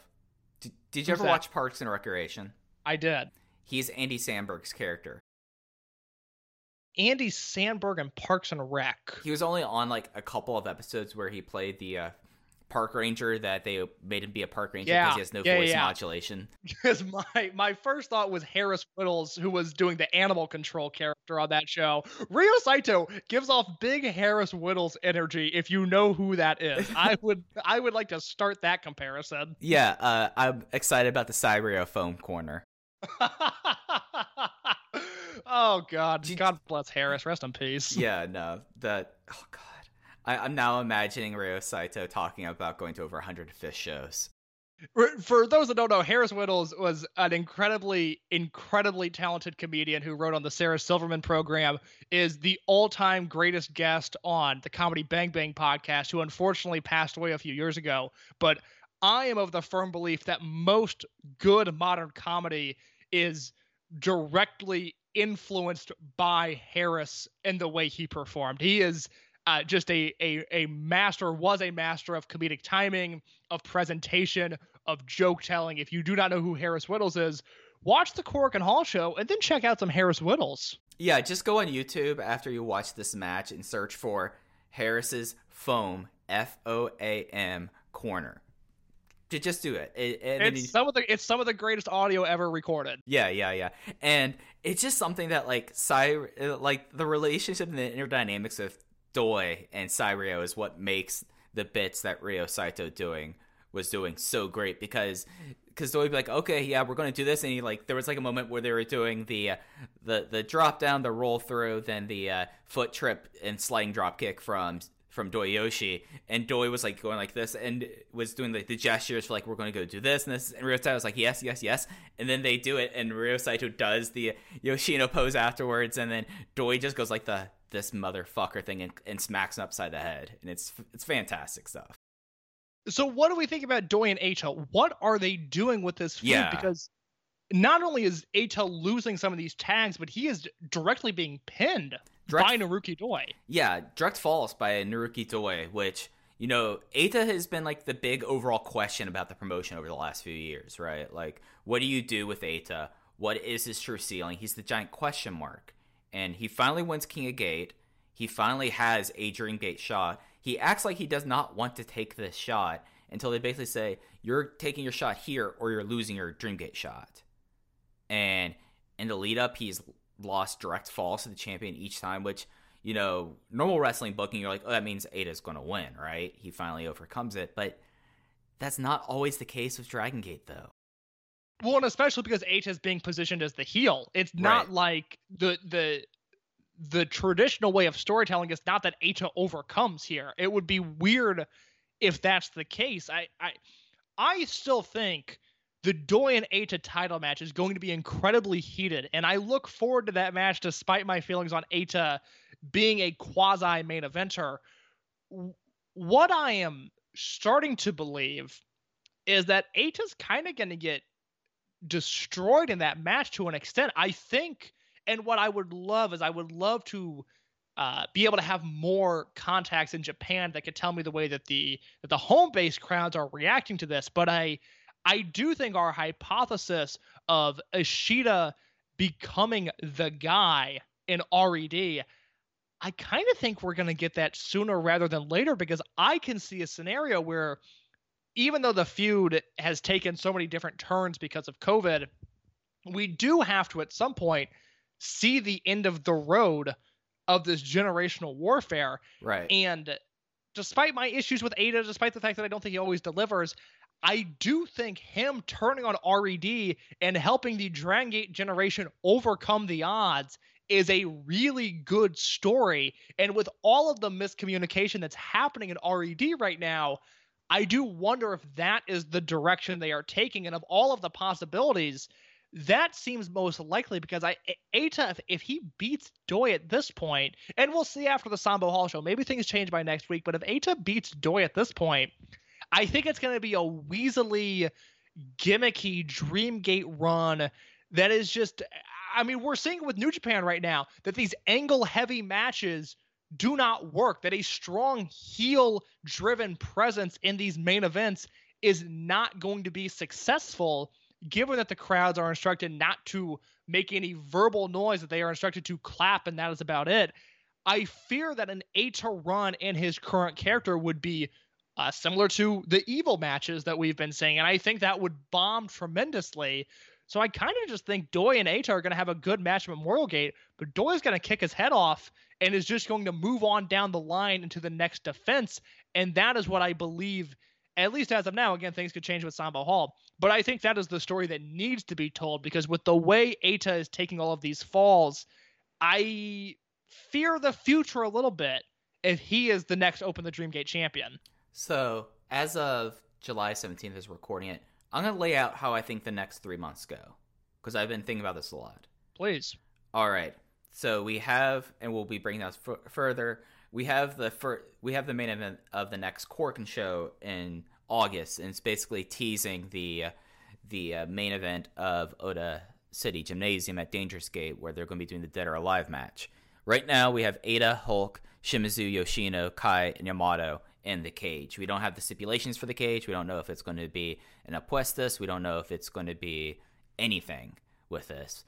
Speaker 1: Did, did you
Speaker 2: Who's
Speaker 1: ever
Speaker 2: that?
Speaker 1: watch Parks and Recreation?
Speaker 2: I did.
Speaker 1: He's Andy Samberg's character.
Speaker 2: Andy Samberg and Parks and Rec.
Speaker 1: He was only on like a couple of episodes where he played the uh, park ranger that they made him be a park ranger because
Speaker 2: Yeah,
Speaker 1: he has no
Speaker 2: yeah,
Speaker 1: voice
Speaker 2: yeah.
Speaker 1: modulation.
Speaker 2: Because my my first thought was Harris Wittels, who was doing the animal control character on that show. Ryo Saito gives off big Harris Wittels energy. If you know who that is, I would I would like to start that comparison.
Speaker 1: Yeah, uh, I'm excited about the Cyrio foam corner.
Speaker 2: oh God, God bless Harris. Rest in peace.
Speaker 1: Yeah, no, that. Oh god, I, I'm now imagining Ryo Saito talking about going to over 100 fish shows.
Speaker 2: For- For those that don't know, Harris Wittels was an incredibly, incredibly talented comedian who wrote on the Sarah Silverman program, is the all-time greatest guest on the Comedy Bang Bang podcast, who unfortunately passed away a few years ago. But I am of the firm belief that most good modern comedy is directly influenced by Harris and the way he performed. He is uh, just a, a a master, was a master of comedic timing, of presentation, of joke telling. If you do not know who Harris Wittels is, watch the Korakuen Hall show and then check out some Harris Wittels.
Speaker 1: Yeah, just go on YouTube after you watch this match and search for Harris's foam F O A M corner. Ju- Just do it. It-
Speaker 2: It's
Speaker 1: you-
Speaker 2: some of the it's some of the greatest audio ever recorded.
Speaker 1: Yeah, yeah, yeah. And it's just something that like Cy like the relationship and the inner dynamics of Doi and Cyrio is what makes the bits that Ryo Saito doing was doing so great because because Doi be like, okay, yeah, we're gonna do this, and he like there was like a moment where they were doing the uh, the the drop down, the roll through, then the uh, foot trip and sliding drop kick from from Doi Yoshi, and Doi was like going like this and was doing like the gestures for like we're to go do this and this, and Ryo Saito was like yes, yes, yes, and then they do it, and Ryo Saito does the Yoshino pose afterwards, and then Doi just goes like the this motherfucker thing and, and smacks him upside the head, and it's it's fantastic stuff.
Speaker 2: So what do we think about Doi and Eita? What are they doing with this feud?
Speaker 1: Yeah.
Speaker 2: Because not only is Eita losing some of these tags, but he is directly being pinned
Speaker 1: Direct-
Speaker 2: by Naruki Doi.
Speaker 1: Yeah, direct falls by Naruki Doi, which you know, Eita has been like the big overall question about the promotion over the last few years, right? Like, what do you do with Eita? What is his true ceiling? He's the giant question mark. And he finally wins King of Gate. He finally has a Dream Gate shot. He acts like he does not want to take this shot until they basically say, You're taking your shot here or you're losing your Dream Gate shot. And in the lead up, he's lost direct falls to the champion each time, which, you know, normal wrestling booking, you're like, oh, that means Eita's going to win, right? He finally overcomes it. But that's not always the case with Dragon Gate, though.
Speaker 2: Well, and especially because H is being positioned as the heel. It's not
Speaker 1: Right.
Speaker 2: like the the the traditional way of storytelling is not that Eita overcomes here. It would be weird if that's the case. I I I still think the Doi and Eita title match is going to be incredibly heated, and I look forward to that match despite my feelings on Eita being a quasi main eventer. What I am starting to believe is that Eita's kind of going to get destroyed in that match to an extent. I think, and what I would love is I would love to uh, be able to have more contacts in Japan that could tell me the way that the that the home base crowds are reacting to this. But I I do think our hypothesis of Ishida becoming the guy in RED. I kind of think we're going to get that sooner rather than later because I can see a scenario where even though the feud has taken so many different turns because of COVID, we do have to at some point see the end of the road of this generational warfare.
Speaker 1: Right.
Speaker 2: And despite my issues with Eita, despite the fact that I don't think he always delivers, I do think him turning on RED and helping the Dragon Gate generation overcome the odds is a really good story. And with all of the miscommunication that's happening in RED right now, I do wonder if that is the direction they are taking. And of all of the possibilities, that seems most likely because I Eita, if, if he beats Doi at this point, and we'll see after the Sambo Hall show, maybe things change by next week. But if Eita beats Doi at this point, I think it's going to be a weaselly gimmicky Dreamgate run that is just I mean, we're seeing with New Japan right now that these angle heavy matches do not work, that a strong heel driven presence in these main events is not going to be successful given that the crowds are instructed not to make any verbal noise that they are instructed to clap and that is about it. I fear that an Eita run in his current character would be uh, similar to the evil matches that we've been seeing, and I think that would bomb tremendously. So I kind of just think Doi and Eita are going to have a good match at Memorial Gate, but Doi is going to kick his head off and is just going to move on down the line into the next defense, and that is what I believe. At least as of now, again, things could change with Sambo Hall, but I think that is the story that needs to be told because with the way Eita is taking all of these falls, I fear the future a little bit if he is the next Open the Dreamgate champion.
Speaker 1: So, as of July 17th, as we're recording it, I'm going to lay out how I think the next three months go because I've been thinking about this a lot.
Speaker 2: Please.
Speaker 1: All right. So we have, and we'll be bringing that f- further. We have the fir- we have the main event of the next Korakuen show in August, and it's basically teasing the the uh, main event of Ota City Gymnasium at Dangerous Gate, where they're going to be doing the Dead or Alive match. Right now, we have Eita, Hulk, Shimizu, Yoshino, Kai, and Yamato in the cage. We don't have the stipulations for the cage. We don't know if it's going to be an apuestas. We don't know if it's going to be anything with this.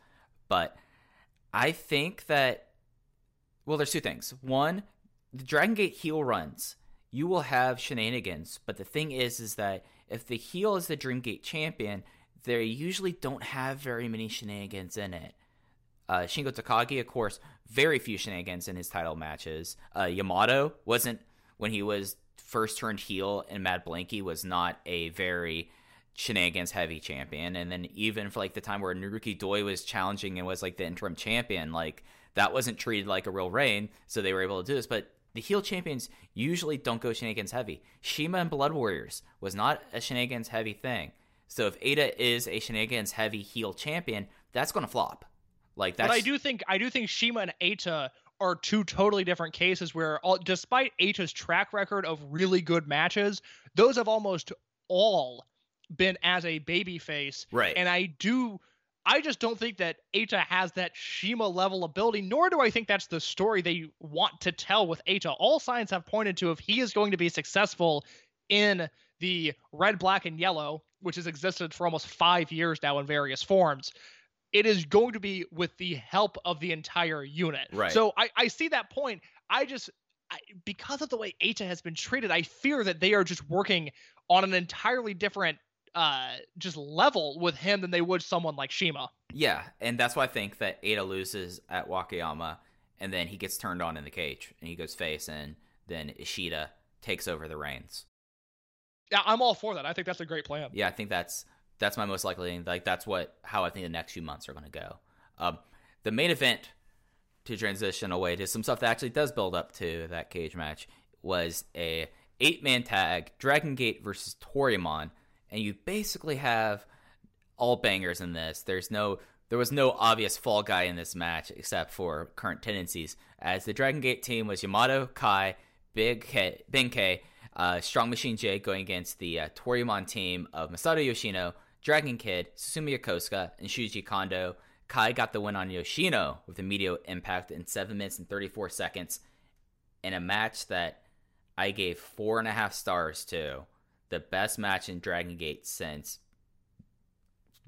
Speaker 1: But I think that, well, there's two things. One, the Dragon Gate heel runs, you will have shenanigans. But the thing is, is that if the heel is the Dreamgate champion, they usually don't have very many shenanigans in it. Uh, Shingo Takagi, of course, very few shenanigans in his title matches. Uh, Yamato wasn't when he was first turned heel, and Mad Blankey was not a very shenanigans heavy champion. And then even for like the time where Naruki Doi was challenging and was like the interim champion, like that wasn't treated like a real reign, so they were able to do this. But the heel champions usually don't go shenanigans heavy. CIMA and Blood Warriors was not a shenanigans heavy thing. So if Eita is a shenanigans heavy heel champion, that's going to flop. Like that.
Speaker 2: But I do think I do think CIMA and Eita are two totally different cases where all, despite Eita's track record of really good matches, those have almost all been as a babyface.
Speaker 1: Right.
Speaker 2: And I do I just don't think that Eita has that CIMA level ability, nor do I think that's the story they want to tell with Eita. All signs have pointed to if he is going to be successful in the red, black, and yellow, which has existed for almost five years now in various forms, it is going to be with the help of the entire unit.
Speaker 1: Right.
Speaker 2: So I, I see that point. I just I, because of the way Eita has been treated, I fear that they are just working on an entirely different uh just level with him than they would someone like CIMA.
Speaker 1: Yeah, and that's why I think that Eita loses at Wakayama, and then he gets turned on in the cage, and he goes face, and then Ishida takes over the reins.
Speaker 2: Yeah, I'm all for that. I think that's a great plan.
Speaker 1: Yeah, I think that's that's my most likely. thing. Like that's what how I think the next few months are going to go. Um, the main event to transition away to some stuff that actually does build up to that cage match was a eight man tag Dragon Gate versus Toryumon, and you basically have all bangers in this. There's no there was no obvious fall guy in this match except for current tendencies. As the Dragon Gate team was Yamato, Kai, Big K, Ben K, uh, Strong Machine J going against the uh, team of Masato Yoshino, Dragon Kid, Susumu Yokosuka, and Shuji Kondo. Kai got the win on Yoshino with a immediate impact in 7 minutes and 34 seconds in a match that I gave four and a half stars to. The best match in Dragon Gate since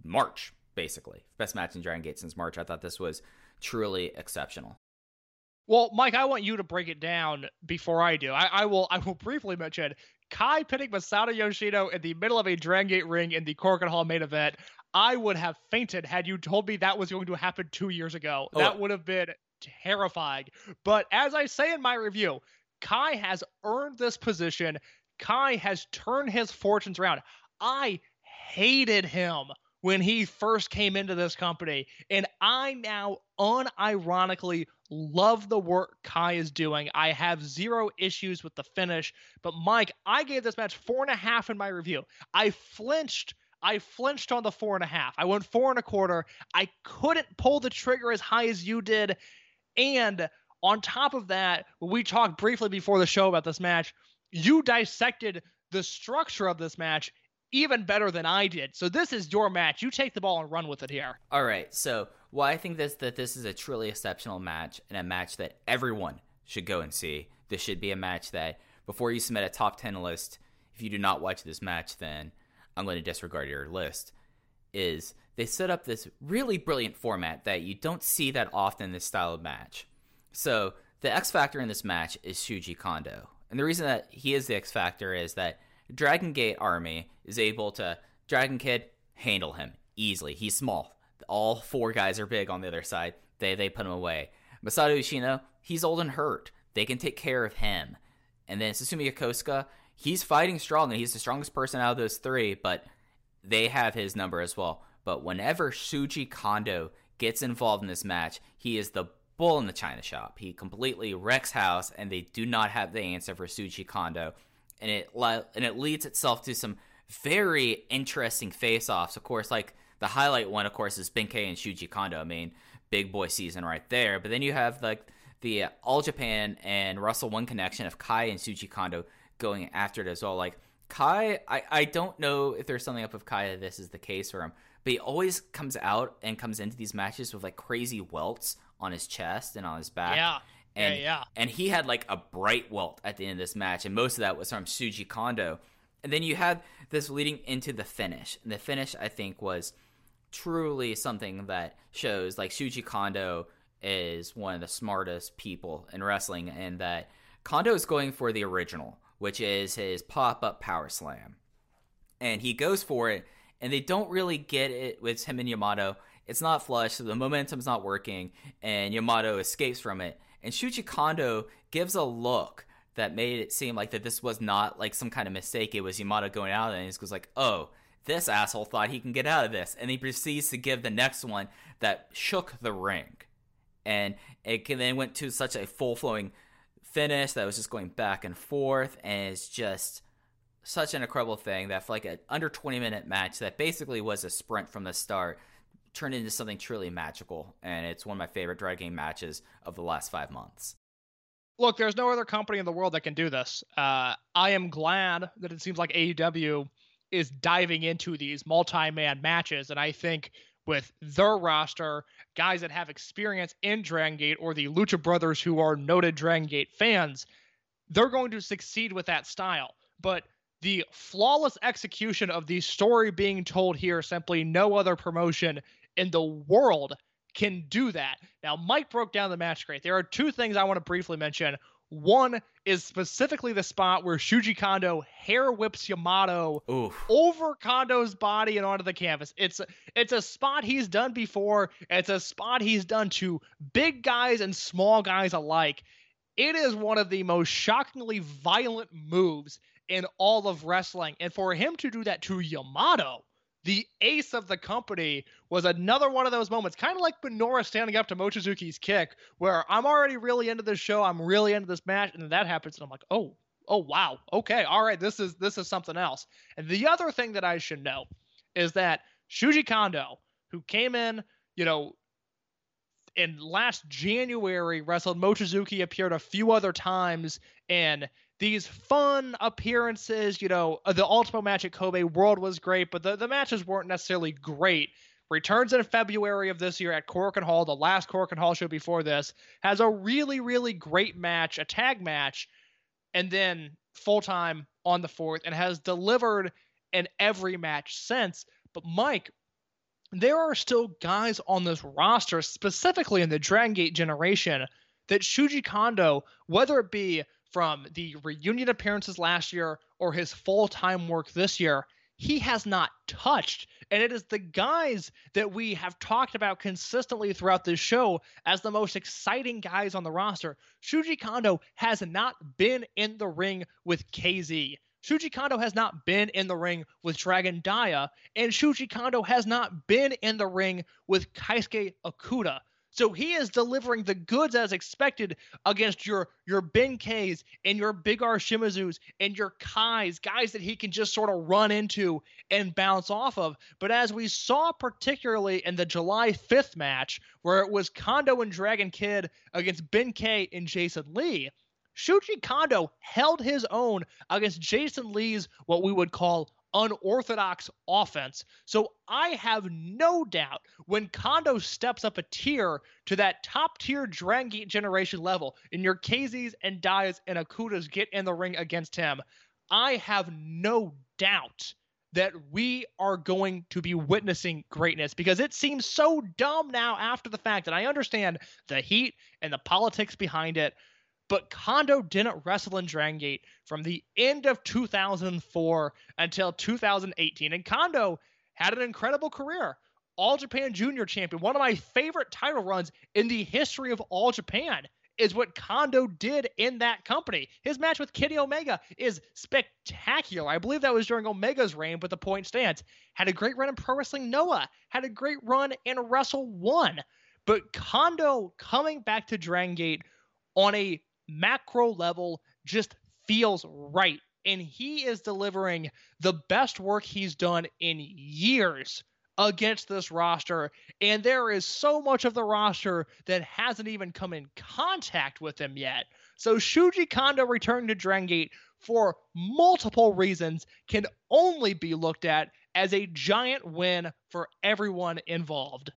Speaker 1: March, basically. Best match in Dragon Gate since March. I thought this was truly exceptional.
Speaker 2: Well, Mike, I want you to break it down before I do. I, I will I will briefly mention Kai pitting Masato Yoshino in the middle of a Dragon Gate ring in the Korakuen Hall main event. I would have fainted had you told me that was going to happen two years ago.
Speaker 1: Oh.
Speaker 2: That would have been terrifying. But as I say in my review, Kai has earned this position. Kai has turned his fortunes around. I hated him when he first came into this company, and I now unironically love the work Kai is doing. I have zero issues with the finish, but Mike, I gave this match four and a half in my review. I flinched. I flinched on the four and a half. I went four and a quarter. I couldn't pull the trigger as high as you did. And on top of that, we talked briefly before the show about this match. You dissected the structure of this match even better than I did. So this is your match. You take the ball and run with it here.
Speaker 1: All right. So, well, I think this that this is a truly exceptional match and a match that everyone should go and see. This should be a match that before you submit a top 10 list, if you do not watch this match, then I'm going to disregard your list. Is they set up this really brilliant format that you don't see that often in this style of match. So, the X Factor in this match is Shuji Kondo. And the reason that he is the X Factor is that Dragon Gate Army is able to Dragon Kid handle him easily. He's small. All four guys are big on the other side. They they put him away. Masato Yoshino, he's old and hurt. They can take care of him. And then Susumu Yokosuka, he's fighting strong and he's the strongest person out of those three, but they have his number as well. But whenever Shuji Kondo gets involved in this match, he is the bull in the china shop. He completely wrecks house, and they do not have the answer for Shuji Kondo, and it and it leads itself to some very interesting face-offs. Of course, like the highlight one, of course, is Benkei and Shuji Kondo. I mean, big boy season right there. But then you have like the uh, All Japan and Wrestle One connection of Kai and Shuji Kondo going after it as well. Like Kai, I, I don't know if there's something up with Kai that this is the case for him, but he always comes out and comes into these matches with like crazy welts on his chest and on his back.
Speaker 2: Yeah.
Speaker 1: And,
Speaker 2: yeah, yeah.
Speaker 1: and he had like a bright welt at the end of this match, and most of that was from Shuji Kondo. And then you had this leading into the finish. And the finish, I think, was truly something that shows like Shuji Kondo is one of the smartest people in wrestling, and that Kondo is going for the original, which is his pop up power slam. And he goes for it, and they don't really get it with him and Yamato. It's not flush, so the momentum's not working, and Yamato escapes from it. And Shuji Kondo gives a look that made it seem like that this was not like some kind of mistake. It was Yamato going out and he goes like, "Oh, this asshole thought he can get out of this," and he proceeds to give the next one that shook the ring, and it then went to such a full flowing finish that was just going back and forth, and it's just such an incredible thing that for like an under 20 minute match that basically was a sprint from the start turned into something truly magical and it's one of my favorite drag game matches of the last five months
Speaker 2: Look, there's no other company in the world that can do this. Uh, I am glad that it seems like AEW is diving into these multi-man matches, and I think with their roster, guys that have experience in Dragon Gate or the Lucha Brothers who are noted Dragon Gate fans, they're going to succeed with that style. But the flawless execution of the story being told here, simply no other promotion in the world can do that. Now, Mike broke down the match great. There are two things I want to briefly mention. One is specifically the spot where Shuji Kondo hair whips Yamato
Speaker 1: Oof.
Speaker 2: over Kondo's body and onto the canvas. It's it's a spot he's done before. It's a spot he's done to big guys and small guys alike. It is one of the most shockingly violent moves in all of wrestling. And for him to do that to Yamato, the ace of the company, was another one of those moments, kind of like Benora standing up to Mochizuki's kick, where I'm already really into this show, I'm really into this match, and then that happens, and I'm like, oh, oh wow, okay, all right, this is this is something else. And the other thing that I should know is that Shuji Kondo, who came in, you know, in last January wrestled Mochizuki, appeared a few other times, and these fun appearances, you know, uh, the Ultimo match at Kobe World was great, but the, the matches weren't necessarily great. Returns in February of this year at Korakuen Hall, the last Korakuen Hall show before this, has a really, really great match, a tag match, and then full time on the fourth, and has delivered in every match since. But Mike, there are still guys on this roster, specifically in the Dragon Gate generation, that Shuji Kondo, whether it be from the reunion appearances last year or his full time work this year, he has not touched. And it is the guys that we have talked about consistently throughout this show as the most exciting guys on the roster. Shuji Kondo has not been in the ring with KZ. Shuji Kondo has not been in the ring with Dragon Dia, and Shuji Kondo has not been in the ring with Keisuke Okuda. So he is delivering the goods as expected against your your Benkeis and your Big R Shimizus and your Kais, guys that he can just sort of run into and bounce off of. But as we saw particularly in the July 5th match, where it was Kondo and Dragon Kid against Benkei and Jason Lee, Shuji Kondo held his own against Jason Lee's what we would call unorthodox offense. So I have no doubt when Kondo steps up a tier to that top tier Dragon Gate generation level, and your KZs and Dias and Okudas get in the ring against him, I have no doubt that we are going to be witnessing greatness because it seems so dumb now after the fact. And I understand the heat and the politics behind it, but Kondo didn't wrestle in Dragon Gate from the end of 2004 until 2018. And Kondo had an incredible career. All Japan Junior Champion, one of my favorite title runs in the history of All Japan is what Kondo did in that company. His match with Kenny Omega is spectacular. I believe that was during Omega's reign, but the point stands. Had a great run in Pro Wrestling Noah, had a great run in Wrestle One. But Kondo coming back to Dragon Gate on a macro level just feels right. And he is delivering the best work he's done in years against this roster. And there is so much of the roster that hasn't even come in contact with him yet. So Shuji Kondo returning to Dragon Gate for multiple reasons can only be looked at as a giant win for everyone involved.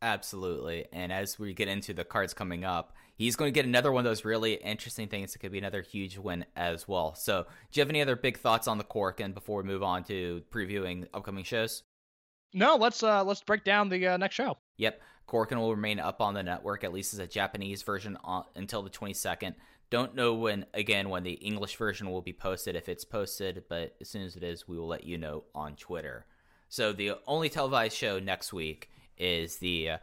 Speaker 1: Absolutely. And as we get into the cards coming up, he's going to get another one of those really interesting things. It could be another huge win as well. So, do you have any other big thoughts on the Korakuen before we move on to previewing upcoming shows?
Speaker 2: No, let's uh let's break down the uh, next show.
Speaker 1: Yep. Korakuen will remain up on the network, at least as a Japanese version, on, until the 22nd. Don't know when, again, when the English version will be posted, if it's posted, but as soon as it is, we will let you know on Twitter. So, the only televised show next week is the uh,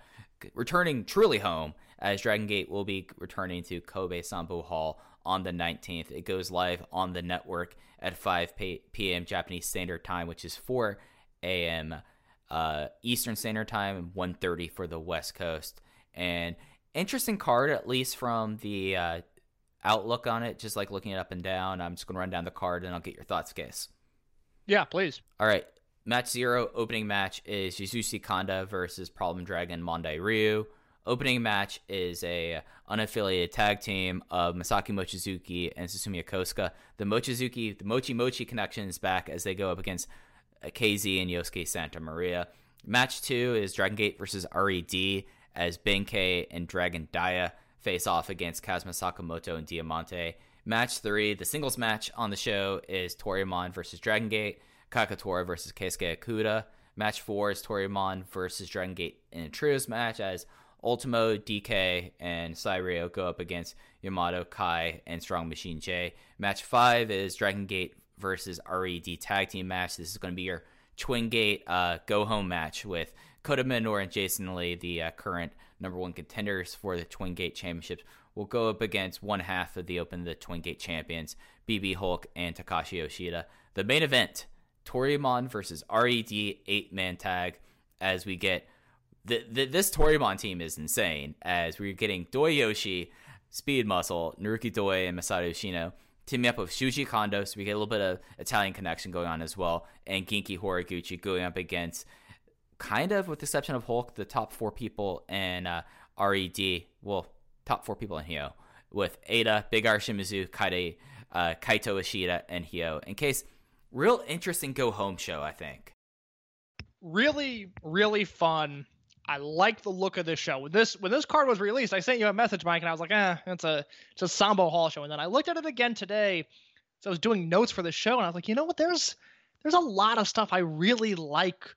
Speaker 1: returning truly home as Dragon Gate will be returning to Kobe Sambo Hall on the 19th. It goes live on the network at 5 p.m. Japanese Standard Time, which is 4 a.m. Uh, Eastern Standard Time, 1:30 for the West Coast. And interesting card, at least from the uh, outlook on it. Just like looking it up and down. I'm just going to run down the card and I'll get your thoughts, Case.
Speaker 2: Yeah, please.
Speaker 1: All right. Match zero, opening match is Yasushi Kanda versus Problem Dragon Mondai Ryu. Opening match is a unaffiliated tag team of Masaki Mochizuki and Susumu Yokosuka. The Mochizuki, the Mochi Mochi connection is back as they go up against KZ and Yosuke Santa Maria. Match two is Dragon Gate versus RED as Benkei and Dragon Dia face off against Kazuma Sakamoto and Diamante. Match three, the singles match on the show, is Toryumon versus Dragon Gate. Kagetora versus Keisuke Okuda. Match four is Toryumon versus Dragon Gate in a trios match as Ultimo, DK, and Cyrio go up against Yamato, Kai, and Strong Machine J. Match five is Dragon Gate versus RED tag team match. This is going to be your Twin Gate uh, go home match with Kota Minoura and Jason Lee, the uh, current number one contenders for the Twin Gate Championships, will go up against one half of the Open the Twin Gate champions, BB Hulk and Takashi Yoshida. The main event Toryumon versus RED eight man tag as we get the, the, this Toryumon team is insane as we're getting Doyoshi, Speed Muscle, Naruki Doi, and Masato Yoshino teaming up with Shuji Kondo, so we get a little bit of Italian connection going on as well, and Genki Horiguchi going up against kind of, with the exception of Hulk, the top four people in uh, RED, well, top four people in Hio, with Eita, Big R Shimizu, Kaide, uh, Kaito Ishida, and Hyo. In case real interesting go home show, I think.
Speaker 2: Really, really fun. I like the look of this show. When this when this card was released, I sent you a message, Mike, and I was like, eh, it's a it's a Sambo Hall show. And then I looked at it again today. So I was doing notes for the show, and I was like, you know what? There's there's a lot of stuff I really like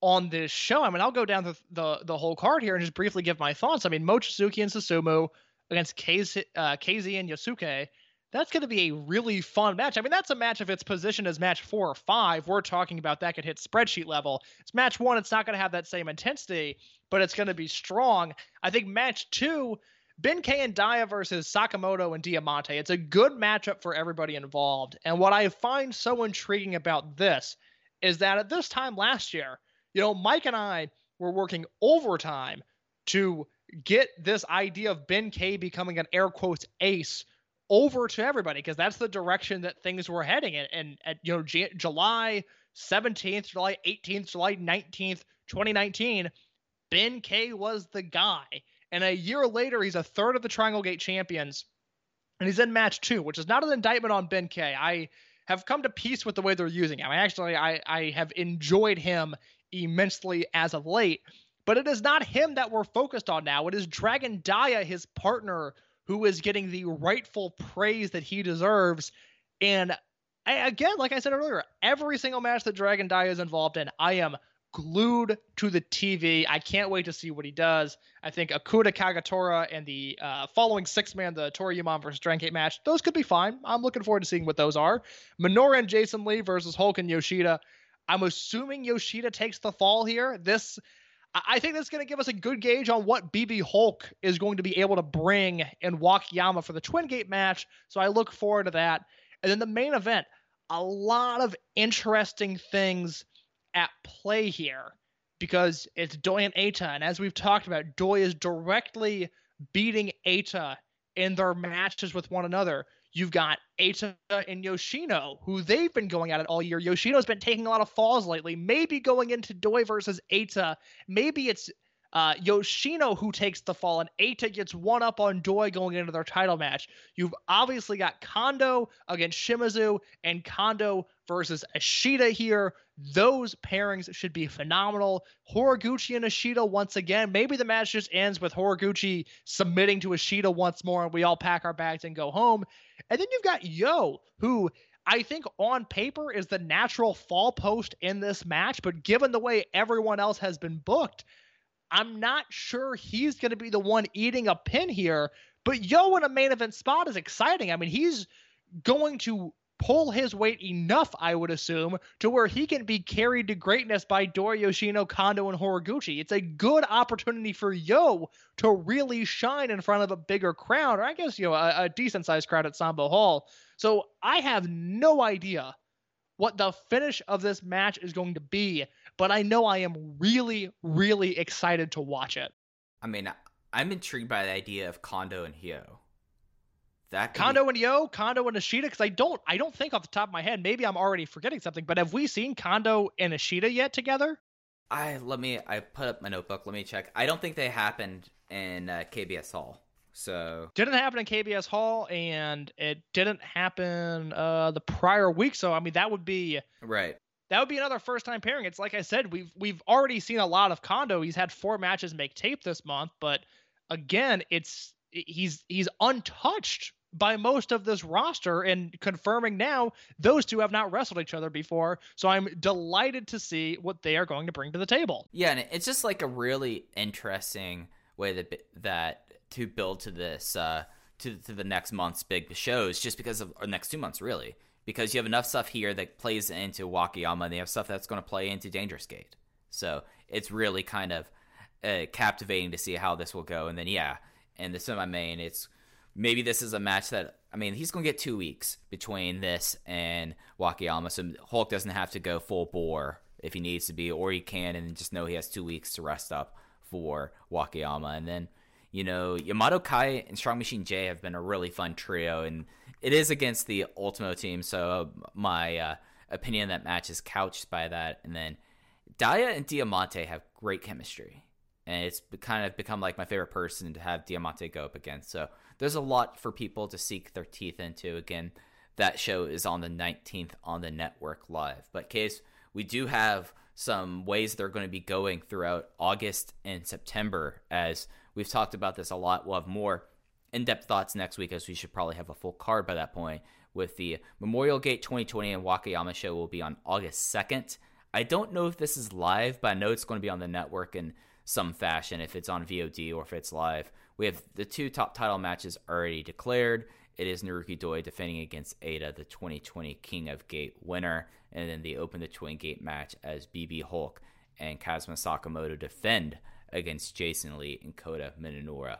Speaker 2: on this show. I mean, I'll go down the the, the whole card here and just briefly give my thoughts. I mean, Mochizuki and Susumu against KZ, uh, and Yosuke that's going to be a really fun match. I mean, that's a match if it's positioned as match four or five. We're talking about that could hit spreadsheet level. It's match one. It's not going to have that same intensity, but it's going to be strong. I think match two, Ben Benkei and Dia versus Sakamoto and Diamante. It's a good matchup for everybody involved. And what I find so intriguing about this is that at this time last year, you know, Mike and I were working overtime to get this idea of Ben Benkei becoming an air quotes ace over to everybody because that's the direction that things were heading in. And at you know J- July 17th, July 18th, July 19th, 2019, Benkei was the guy. And a year later, he's a third of the Triangle Gate champions, and he's in match two, which is not an indictment on Benkei. I have come to peace with the way they're using him. I actually I I have enjoyed him immensely as of late, but it is not him that we're focused on now. It is Dragon Dia, his partner, who is getting the rightful praise that he deserves. And I, again, like I said earlier, every single match that Dragon Dia is involved in, I am glued to the TV. I can't wait to see what he does. I think Okuda Kagetora and the uh, following six man, the Toryumon versus Dragon match, those could be fine. I'm looking forward to seeing what those are. Minoura and Jason Lee versus Hulk and Yoshida. I'm assuming Yoshida takes the fall here. This, I think that's going to give us a good gauge on what BB Hulk is going to be able to bring in Wakayama for the Twin Gate match. So I look forward to that. And then the main event, a lot of interesting things at play here because it's Doi and Eita. And as we've talked about, Doi is directly beating Eita in their matches with one another. You've got Eita and Yoshino, who they've been going at it all year. Yoshino's been taking a lot of falls lately. Maybe going into Doi versus Eita. Maybe it's uh, Yoshino who takes the fall, and Eita gets one up on Doi going into their title match. You've obviously got Kondo against Shimizu and Kondo versus Ishida here. Those pairings should be phenomenal. Horiguchi and Ishida once again. Maybe the match just ends with Horiguchi submitting to Ishida once more, and we all pack our bags and go home. And then you've got Yo, who I think on paper is the natural fall post in this match, but given the way everyone else has been booked, I'm not sure he's going to be the one eating a pin here. But Yo in a main event spot is exciting. I mean, he's going to pull his weight enough, I would assume, to where he can be carried to greatness by Dori Yoshino, Kondo, and Horiguchi. It's a good opportunity for Yo to really shine in front of a bigger crowd, or I guess, you know, a, a decent sized crowd at Sambo Hall. So I have no idea what the finish of this match is going to be, but I know I am really, really excited to watch it.
Speaker 1: I mean, I'm intrigued by the idea of Kondo and Hyo. That could be-
Speaker 2: Kondo and Yo, Kondo and Ishida, because I don't, I don't think off the top of my head. Maybe I'm already forgetting something, but have we seen Kondo and Ishida yet together?
Speaker 1: I let me. I put up my notebook. Let me check. I don't think they happened in uh, KBS Hall. So
Speaker 2: Didn't happen in KBS Hall, and it didn't happen uh, the prior week. So I mean, that would be
Speaker 1: right.
Speaker 2: That would be another first time pairing. It's like I said, we've we've already seen a lot of Kondo. He's had four matches make tape this month, but again, it's he's he's untouched by most of this roster and confirming now those two have not wrestled each other before. So I'm delighted to see what they are going to bring to the table.
Speaker 1: Yeah, and it's just like a really interesting way that that to build to this uh, to to the next month's big shows, just because of or next two months really, because you have enough stuff here that plays into Wakayama, and they have stuff that's going to play into Dangerous Gate. So it's really kind of uh, captivating to see how this will go. And then yeah, and the semi main, it's maybe this is a match that I mean he's going to get two weeks between this and Wakayama, so Hulk doesn't have to go full bore if he needs to be, or he can and just know he has two weeks to rest up for Wakayama, and then you know Yamato Kai and Strong Machine J have been a really fun trio, and it is against the Ultimo team, so my uh, opinion that match is couched by that, and then Dia and Diamante have great chemistry. And it's kind of become like my favorite person to have Diamante go up against. So there's a lot for people to seek their teeth into. Again, that show is on the 19th on the network live. But case we do have some ways they're going to be going throughout August and September. As we've talked about this a lot, we'll have more in-depth thoughts next week, as we should probably have a full card by that point. With the Memorial Gate 2020 and Wakayama show will be on August 2nd. I don't know if this is live, but I know it's going to be on the network in some fashion, if it's on VOD or if it's live. We have the two top title matches already declared. It is Naruki Doi defending against Eita, the 2020 King of Gate winner, and then they open the Twin Gate match as BB Hulk and Kazma Sakamoto defend against Jason Lee and Kota Minoura.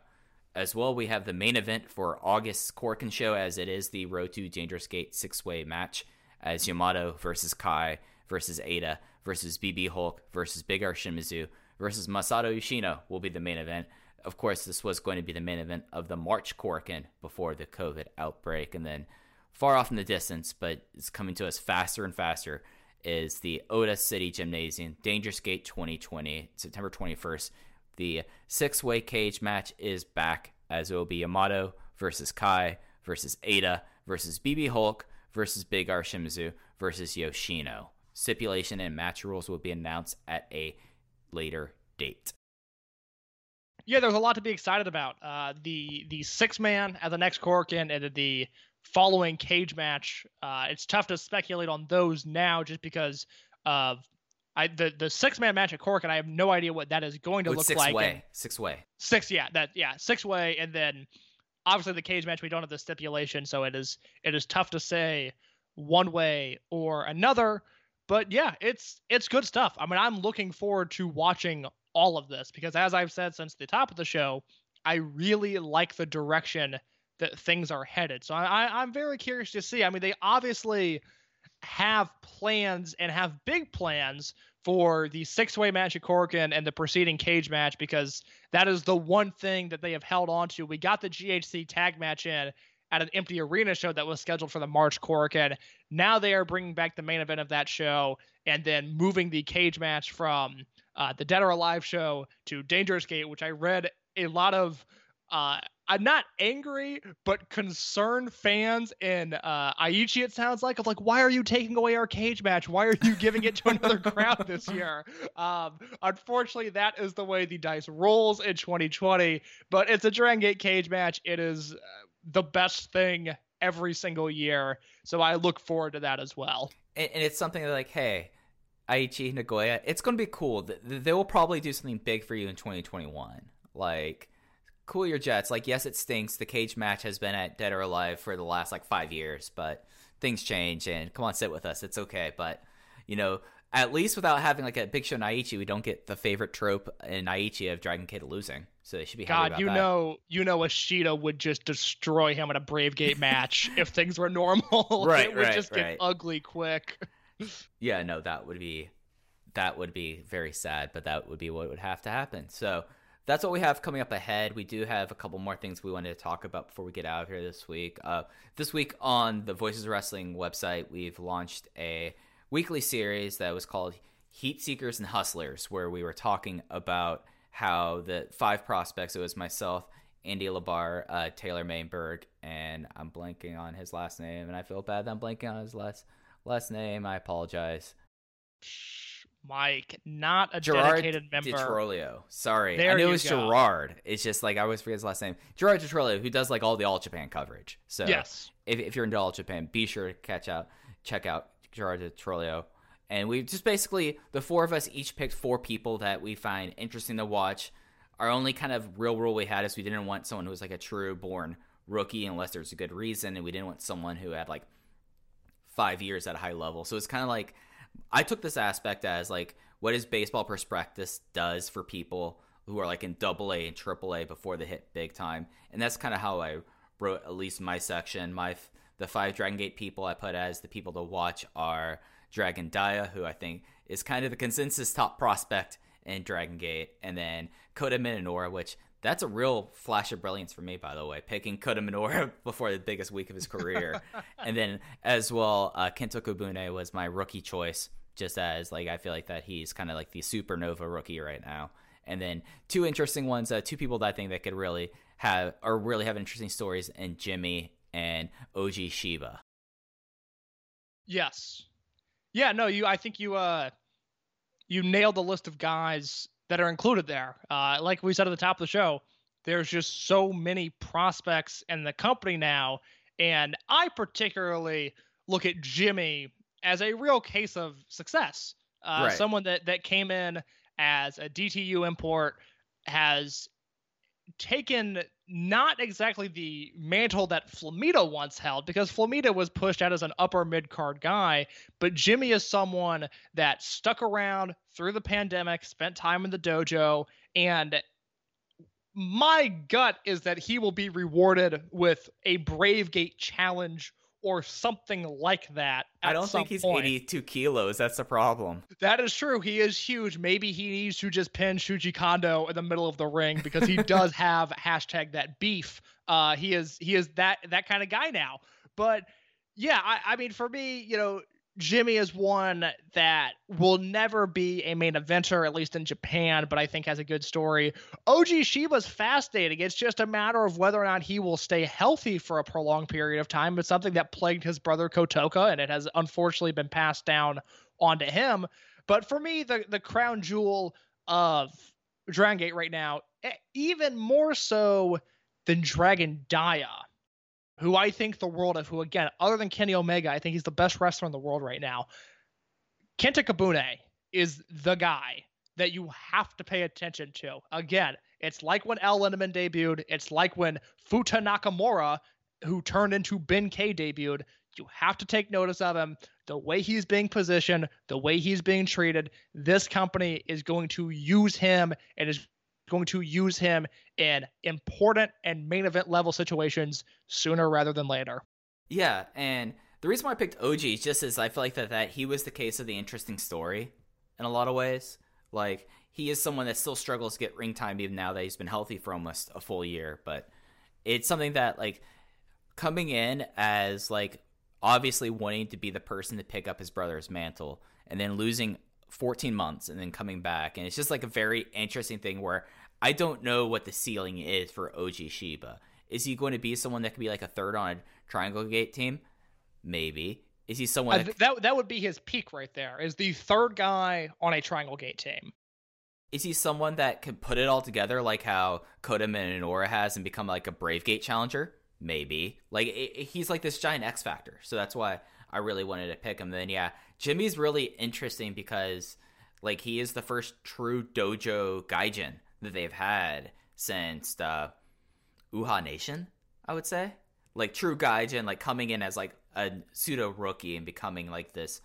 Speaker 1: As well, we have the main event for August's Korakuen show, as it is the Road to Dangerous Gate six way match, as Yamato versus Kai versus Eita versus BB Hulk versus Big R Shimizu versus Masato Yoshino will be the main event. Of course, this was going to be the main event of the March Korakuen before the COVID outbreak, and then far off in the distance, but it's coming to us faster and faster, is the Ota City Gymnasium Dangerous Gate 2020, September 21st. The six way cage match is back as it will be Yamato versus Kai versus Eita versus BB Hulk versus Big R Shimizu versus Yoshino. Stipulation and match rules will be announced at a later date.
Speaker 2: Yeah, there's a lot to be excited about. Uh, the the six man at the next Korakuen and the following cage match. Uh, it's tough to speculate on those now, just because of I the the six man match at Cork, and I have no idea what that is going to
Speaker 1: Oh,
Speaker 2: look
Speaker 1: six
Speaker 2: like.
Speaker 1: way.
Speaker 2: and-
Speaker 1: Six way.
Speaker 2: Six, yeah, that yeah, six way, and then obviously the cage match we don't have the stipulation, so it is it is tough to say one way or another. But yeah, it's it's good stuff. I mean, I'm looking forward to watching all of this because as I've said since the top of the show, I really like the direction that things are headed. So I, I I'm very curious to see. I mean, they obviously have plans and have big plans for the six-way match at Korakuen and the preceding cage match because that is the one thing that they have held on to. We got the GHC tag match in at an empty arena show that was scheduled for the March Korakuen. Now they are bringing back the main event of that show and then moving the cage match from uh, the Dead or Alive show to Dangerous Gate, which I read a lot of. Uh, I'm not angry, but concerned fans in uh, Aichi, it sounds like, of like, why are you taking away our cage match? Why are you giving it to another crowd this year? Um, unfortunately, that is the way the dice rolls in 2020. But it's a Dragon Gate cage match. It is uh, the best thing every single year. So I look forward to that as well.
Speaker 1: and, and it's something like, hey, Aichi Nagoya, it's going to be cool. They will probably do something big for you in 2021. Like, cool your jets. Like, yes, it stinks. The cage match has been at Dead or Alive for the last like five years, but things change. And come on, sit with us. It's okay. But you know, at least without having like a big show Naichi, we don't get the favorite trope in Naichi of Dragon Kid losing. So they should be happy
Speaker 2: God, you
Speaker 1: that.
Speaker 2: know, you know, Ishida would just destroy him in a Brave Gate match if things were normal.
Speaker 1: Right,
Speaker 2: it would
Speaker 1: right,
Speaker 2: just
Speaker 1: right.
Speaker 2: get ugly quick.
Speaker 1: yeah, no, that would be that would be very sad, but that would be what would have to happen. So that's what we have coming up ahead. We do have a couple more things we wanted to talk about before we get out of here this week. Uh, this week on the Voices of Wrestling website, we've launched a weekly series that was called Heat Seekers and Hustlers, where we were talking about how the five prospects. It was myself, Andy Labar, uh, Taylor Maimbourg, and I'm blanking on his last name, and I feel bad that I'm blanking on his last last name. I apologize.
Speaker 2: Mike, not a
Speaker 1: Gerard
Speaker 2: dedicated member.
Speaker 1: DiTrolio. Sorry, I
Speaker 2: There
Speaker 1: knew it was
Speaker 2: go.
Speaker 1: Gerard. It's just like I always forget his last name. Gerard DiTrolio, who does like all the All Japan coverage. So
Speaker 2: Yes.
Speaker 1: if, if you're into All Japan, be sure to catch out, check out Gerard DiTrolio. And we just basically the four of us each picked four people that we find interesting to watch. Our only kind of real rule we had is we didn't want someone who was like a true born rookie unless there's a good reason, and we didn't want someone who had like five years at a high level. So it's kind of like I took this aspect as like what is baseball prospectus does for people who are like in double A and triple A before they hit big time. And that's kind of how I wrote at least my section. My the five Dragon Gate people I put as the people to watch are Dragon Dia, who I think is kind of the consensus top prospect in Dragon Gate, and then Kota Minoura, which that's a real flash of brilliance for me, by the way, picking Kota Minoura before the biggest week of his career. and then as well, uh, Kento Kobune was my rookie choice, just as like I feel like that he's kind of like the supernova rookie right now. And then two interesting ones, uh, two people that I think that could really have or really have interesting stories, and Jimmy and OG Shiba.
Speaker 2: Yes. Yeah, no, you I think you uh you nailed the list of guys that are included there. Uh like we said at the top of the show, there's just so many prospects in the company now and I particularly look at Jimmy as a real case of success. Uh
Speaker 1: Right.
Speaker 2: someone that that came in as a DTU import has taken not exactly the mantle that Flamita once held, because Flamita was pushed out as an upper mid card guy, but Jimmy is someone that stuck around through the pandemic, spent time in the dojo, and my gut is that he will be rewarded with a Brave Gate challenge or something like that.
Speaker 1: I don't think he's
Speaker 2: point.
Speaker 1: 82 kilos. That's the problem.
Speaker 2: That is true. He is huge. Maybe he needs to just pin Shuji Kondo in the middle of the ring because he does have hashtag that beef. Uh, he is he is that that kind of guy now. But yeah, I, I mean, for me, you know, Jimmy is one that will never be a main eventer, at least in Japan, but I think has a good story. OG Shiba's fascinating. It's just a matter of whether or not he will stay healthy for a prolonged period of time. It's something that plagued his brother Kotoka, and it has unfortunately been passed down onto him. But for me, the, the crown jewel of Dragon Gate right now, even more so than Dragon Dia, who I think the world of, who again, other than Kenny Omega, I think he's the best wrestler in the world right now. Kento Kobune is the guy that you have to pay attention to. Again, it's like when El Lindaman debuted. It's like when Futa Nakamura, who turned into Ben K, debuted. You have to take notice of him. The way he's being positioned, the way he's being treated. This company is going to use him and is going to use him in important and main event level situations sooner rather than later.
Speaker 1: Yeah, and the reason why I picked OG is just as I feel like that that he was the case of the interesting story in a lot of ways. Like he is someone that still struggles to get ring time even now that he's been healthy for almost a full year, but it's something that like coming in as like obviously wanting to be the person to pick up his brother's mantle and then losing 14 months and then coming back and it's just like a very interesting thing where I don't know what the ceiling is for OG Shiba. Is he going to be someone that could be like a third on a Triangle Gate team? Maybe. Is he someone
Speaker 2: Uh,
Speaker 1: that,
Speaker 2: th- that that would be his peak right there. Is the third guy on a Triangle Gate team.
Speaker 1: is he someone that can put it all together like how Kota Minoura has and become like a Brave Gate challenger? Maybe. Like it, it- he's like this giant X factor. So that's why I really wanted to pick him. Then yeah, Jimmy's really interesting because like he is the first true dojo gaijin that they've had since uh, Uhaa Nation, I would say. Like true gaijin, like coming in as like a pseudo rookie and becoming like this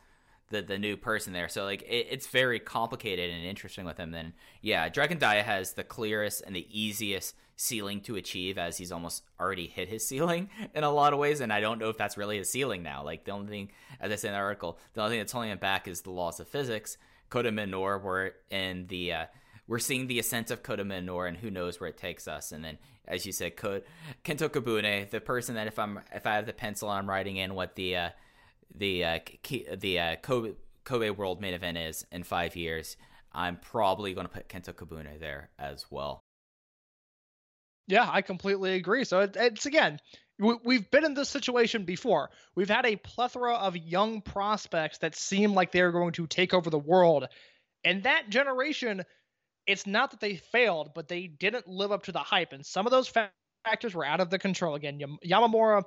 Speaker 1: the the new person there. So like it, it's very complicated and interesting with him. Then yeah, Dragon Dia has the clearest and the easiest ceiling to achieve as he's almost already hit his ceiling in a lot of ways. And I don't know if that's really his ceiling now. Like the only thing, as I said in the article, the only thing that's holding him back is the laws of physics. Kota Minoura, we're in the uh, we're seeing the ascent of Kota Minoura, and who knows where it takes us. And then, as you said, Kento Kobune, the person that if I'm if I have the pencil, I'm writing in what the uh, the uh, the uh, Kobe, Kobe World Main Event is in five years. I'm probably going to put Kento Kobune there as well.
Speaker 2: Yeah, I completely agree. So it, it's again, we, we've been in this situation before. We've had a plethora of young prospects that seem like they're going to take over the world. And that generation, it's not that they failed, but they didn't live up to the hype. And some of those factors were out of the control. Again, Yam- Yamamura,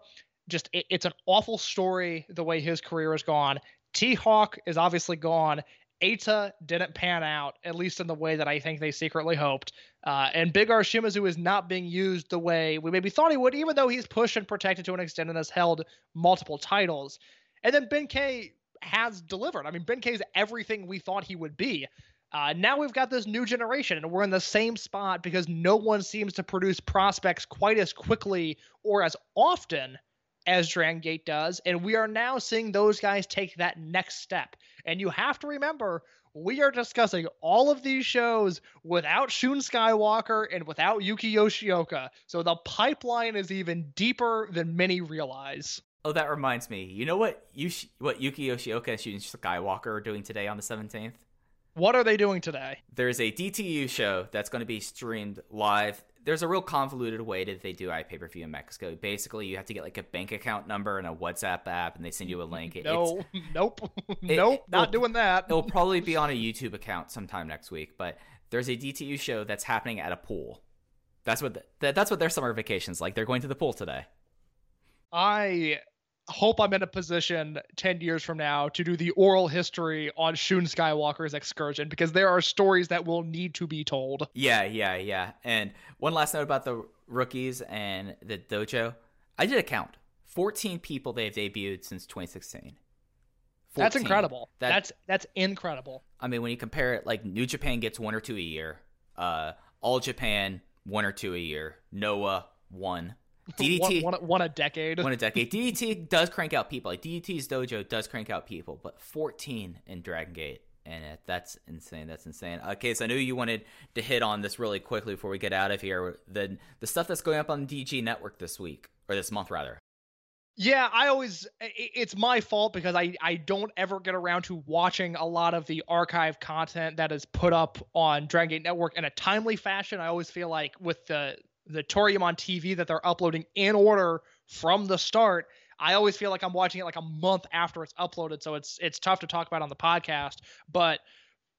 Speaker 2: just it, it's an awful story the way his career has gone. T Hawk is obviously gone. Eita didn't pan out, at least in the way that I think they secretly hoped. Uh, and Big R Shimizu is not being used the way we maybe thought he would, even though he's pushed and protected to an extent and has held multiple titles. And then Ben K has delivered. I mean, Ben K is everything we thought he would be. Uh, now we've got this new generation, and we're in the same spot because no one seems to produce prospects quite as quickly or as often as Dragon Gate does. And we are now seeing those guys take that next step. And you have to remember, we are discussing all of these shows without Shun Skywalker and without Yuki Yoshioka. So the pipeline is even deeper than many realize.
Speaker 1: Oh, that reminds me. You know what Yushi, what Yuki Yoshioka and Shun Skywalker are doing today on the 17th?
Speaker 2: What are they doing today?
Speaker 1: There's a DTU show that's going to be streamed live. There's a real convoluted way that they do iPay per view in Mexico. Basically, you have to get like a bank account number and a WhatsApp app, and they send you a link. It-
Speaker 2: No, nope,
Speaker 1: It-
Speaker 2: nope, not doing that.
Speaker 1: it'll probably be on a YouTube account sometime next week. But there's a DTU show that's happening at a pool. That's what the, that, that's what their summer vacations like. They're going to the pool today.
Speaker 2: I hope I'm in a position 10 years from now to do the oral history on Shun Skywalker's excursion because there are stories that will need to be told.
Speaker 1: Yeah, yeah, yeah. And one last note about the rookies and the dojo. I did a count. 14 people they've debuted since 2016.
Speaker 2: That's incredible.
Speaker 1: That-
Speaker 2: that's that's incredible.
Speaker 1: I mean, when you compare it, like New Japan gets one or two a year, uh, All Japan one or two a year, Noah one, DDT
Speaker 2: one, one, one a decade.
Speaker 1: one a decade. DDT does crank out people. Like DDT's dojo does crank out people, but 14 in Dragon Gate, and it, that's insane. That's insane. Okay, so I knew you wanted to hit on this really quickly before we get out of here. The the stuff that's going up on DG Network this week or this month rather.
Speaker 2: Yeah, I always it's my fault because I I don't ever get around to watching a lot of the archive content that is put up on Dragon Gate Network in a timely fashion. I always feel like with the the Toryumon TV that they're uploading in order from the start, I always feel like I'm watching it like a month after it's uploaded, so it's it's tough to talk about on the podcast, but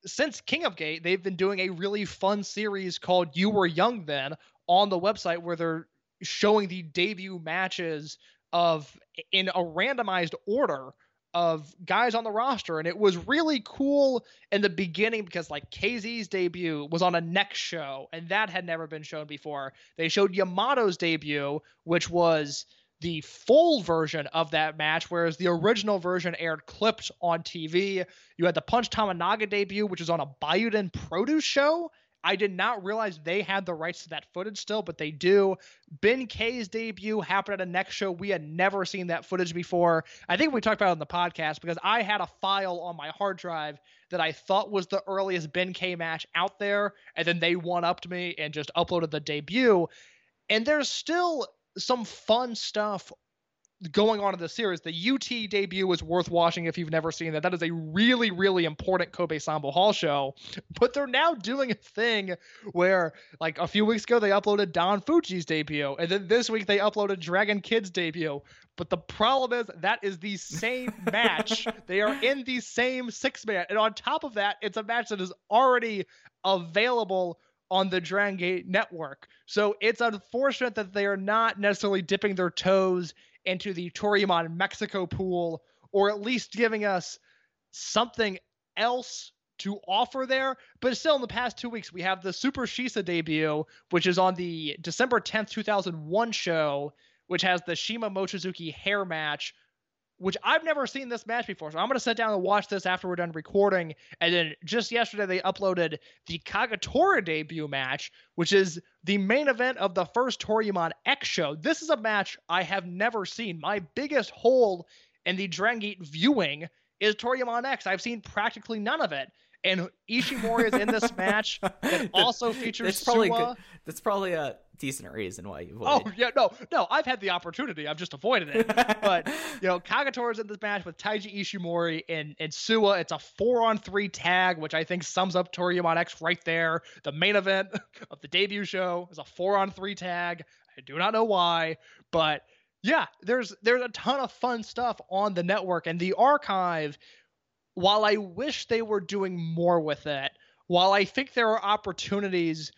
Speaker 2: since King of Gate, they've been doing a really fun series called You Were Young Then on the website where they're showing the debut matches of in a randomized order of guys on the roster and it was really cool in the beginning because like KZ's debut was on a next show and that had never been shown before. They showed Yamato's debut which was the full version of that match, whereas the original version aired clipped on TV. You had the Punch Tominaga debut, which was on a Bayuden produce show. I did not realize they had the rights to that footage still, but they do. Ben K's debut happened at a next show. We had never seen that footage before. I think we talked about it on the podcast because I had a file on my hard drive that I thought was the earliest Ben K match out there, and then they one upped me and just uploaded the debut. And there's still some fun stuff going on in the series. The UT debut is worth watching if you've never seen that. That is a really, really important Kobe Sambo Hall show. But they're now doing a thing where, like a few weeks ago, they uploaded Don Fujii's debut, and then this week they uploaded Dragon Kid's debut. But the problem is that is the same match. they are in the same six man, and on top of that, it's a match that is already available on the Dragon Gate network. So it's unfortunate that they are not necessarily dipping their toes into the Toryumon Mexico pool, or at least giving us something else to offer there. But still, in the past two weeks, we have the Super Shisa debut, which is on the December 10th, 2001 show, which has the CIMA Mochizuki hair match. Which I've never seen this match before, so I'm gonna sit down and watch this after we're done recording. And then just yesterday they uploaded the Kagetora debut match, which is the main event of the first Toryumon X show. This is a match I have never seen. My biggest hole in the Dragon Gate viewing is Toryumon X. I've seen practically none of it. And Ishimori is in this match that also features
Speaker 1: That's probably
Speaker 2: Suwa.
Speaker 1: good. That's probably a decent reason why you avoided.
Speaker 2: Oh yeah, no, no. I've had the opportunity. I've just avoided it. but you know, Kagetora's in this match with Taiji Ishimori and and Suwa. It's a four on three tag, which I think sums up Toryumon X right there. The main event of the debut show is a four on three tag. I do not know why, but yeah, there's there's a ton of fun stuff on the network and the archive. While I wish they were doing more with it, while I think there are opportunities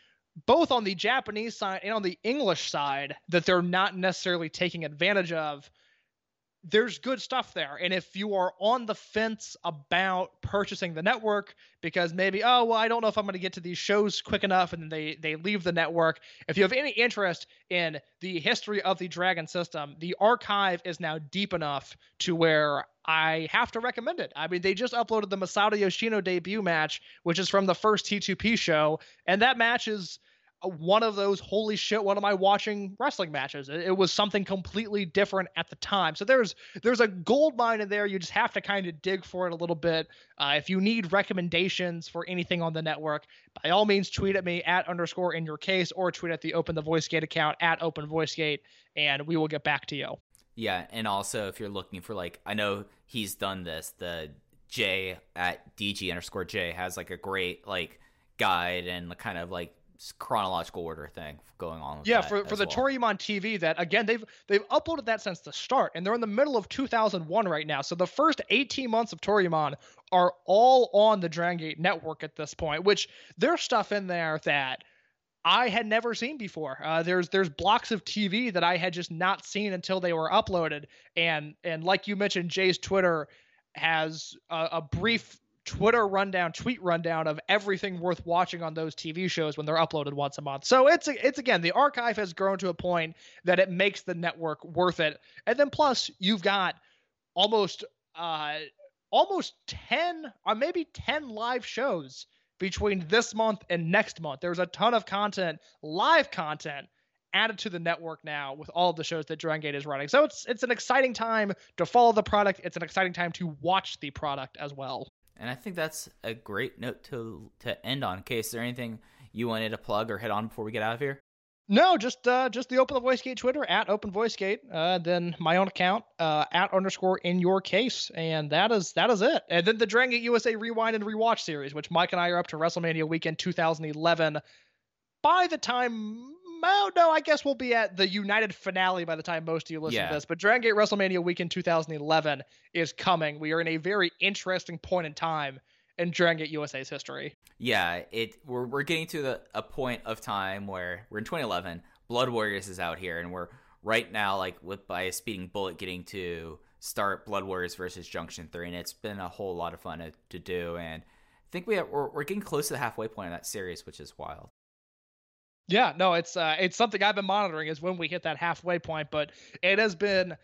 Speaker 2: both on the Japanese side and on the English side that they're not necessarily taking advantage of. There's good stuff there. And if you are on the fence about purchasing the network because maybe, oh, well, I don't know if I'm going to get to these shows quick enough and they, they leave the network. If you have any interest in the history of the Dragon system, the archive is now deep enough to where I have to recommend it. I mean, they just uploaded the Masato Yoshino debut match, which is from the first T2P show, and that match is uh, one of those holy shit what am i watching wrestling matches. It, it was something completely different at the time. So there's there's a gold mine in there. You just have to kind of dig for it a little bit. Uh, if you need recommendations for anything on the network by all means tweet at me at underscore in your case or tweet at the open the voice gate account at open voice gate and we will get back to you
Speaker 1: Yeah, and also if you're looking for like, I know he's done this. The J at DG underscore J has like a great like guide and the kind of like chronological order thing going on. With
Speaker 2: Yeah, for, for the
Speaker 1: well.
Speaker 2: Toryumon TV, that again they've they've uploaded that since the start, and they're in the middle of 2001 right now. So the first 18 months of Toryumon are all on the Dragon Gate network at this point. Which there's stuff in there that I had never seen before. Uh, there's there's blocks of TV that I had just not seen until they were uploaded, and and like you mentioned, Jay's Twitter has a, a brief Twitter rundown, tweet rundown of everything worth watching on those TV shows when they're uploaded once a month. So it's it's again the archive has grown to a point that it makes the network worth it. And then plus you've got almost uh almost 10 or maybe 10 live shows between this month and next month. There's a ton of content, live content added to the network now with all of the shows that Dragon Gate is running. So it's it's an exciting time to follow the product. It's an exciting time to watch the product as well.
Speaker 1: And I think that's a great note to to end on. Case, is there anything you wanted to plug or hit on before we get out of here?
Speaker 2: No, just uh, just the Open the Voice Gate Twitter at Open Voice Gate. Uh, then my own account uh, at underscore in your case, and that is that is it. And then the Dragon Gate USA Rewind and Rewatch series, which Mike and I are up to WrestleMania weekend 2011. By the time, oh no, I guess we'll be at the United finale by the time most of you listen
Speaker 1: Yeah.
Speaker 2: to this. But Dragon Gate WrestleMania weekend 2011 is coming. We are in a very interesting point in time in Dragon Gate USA's history.
Speaker 1: Yeah, it we're we're getting to the a point of time where we're in 2011. Blood Warriors is out here, and we're right now like with by a speeding bullet getting to start Blood Warriors versus Junction Three, and it's been a whole lot of fun to, to do. And I think we have, we're we're getting close to the halfway point of that series, which is wild.
Speaker 2: Yeah, no, it's uh, it's something I've been monitoring is when we hit that halfway point, but it has been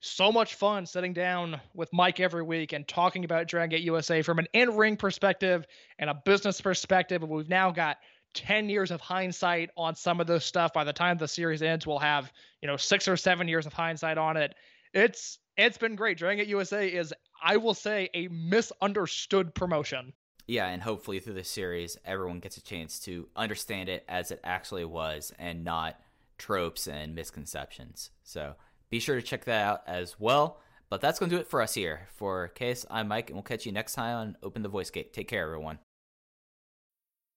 Speaker 2: so much fun sitting down with Mike every week and talking about Dragon Gate USA from an in-ring perspective and a business perspective. And we've now got 10 years of hindsight on some of this stuff. By the time the series ends, we'll have, you know, six or seven years of hindsight on it. It's it's been great. Dragon Gate USA is, I will say, a misunderstood promotion.
Speaker 1: Yeah, and hopefully through this series, everyone gets a chance to understand it as it actually was, and not tropes and misconceptions. So be sure to check that out as well. But that's going to do it for us here. For Case, I'm Mike, and we'll catch you next time on Open the Voice Gate. Take care, everyone.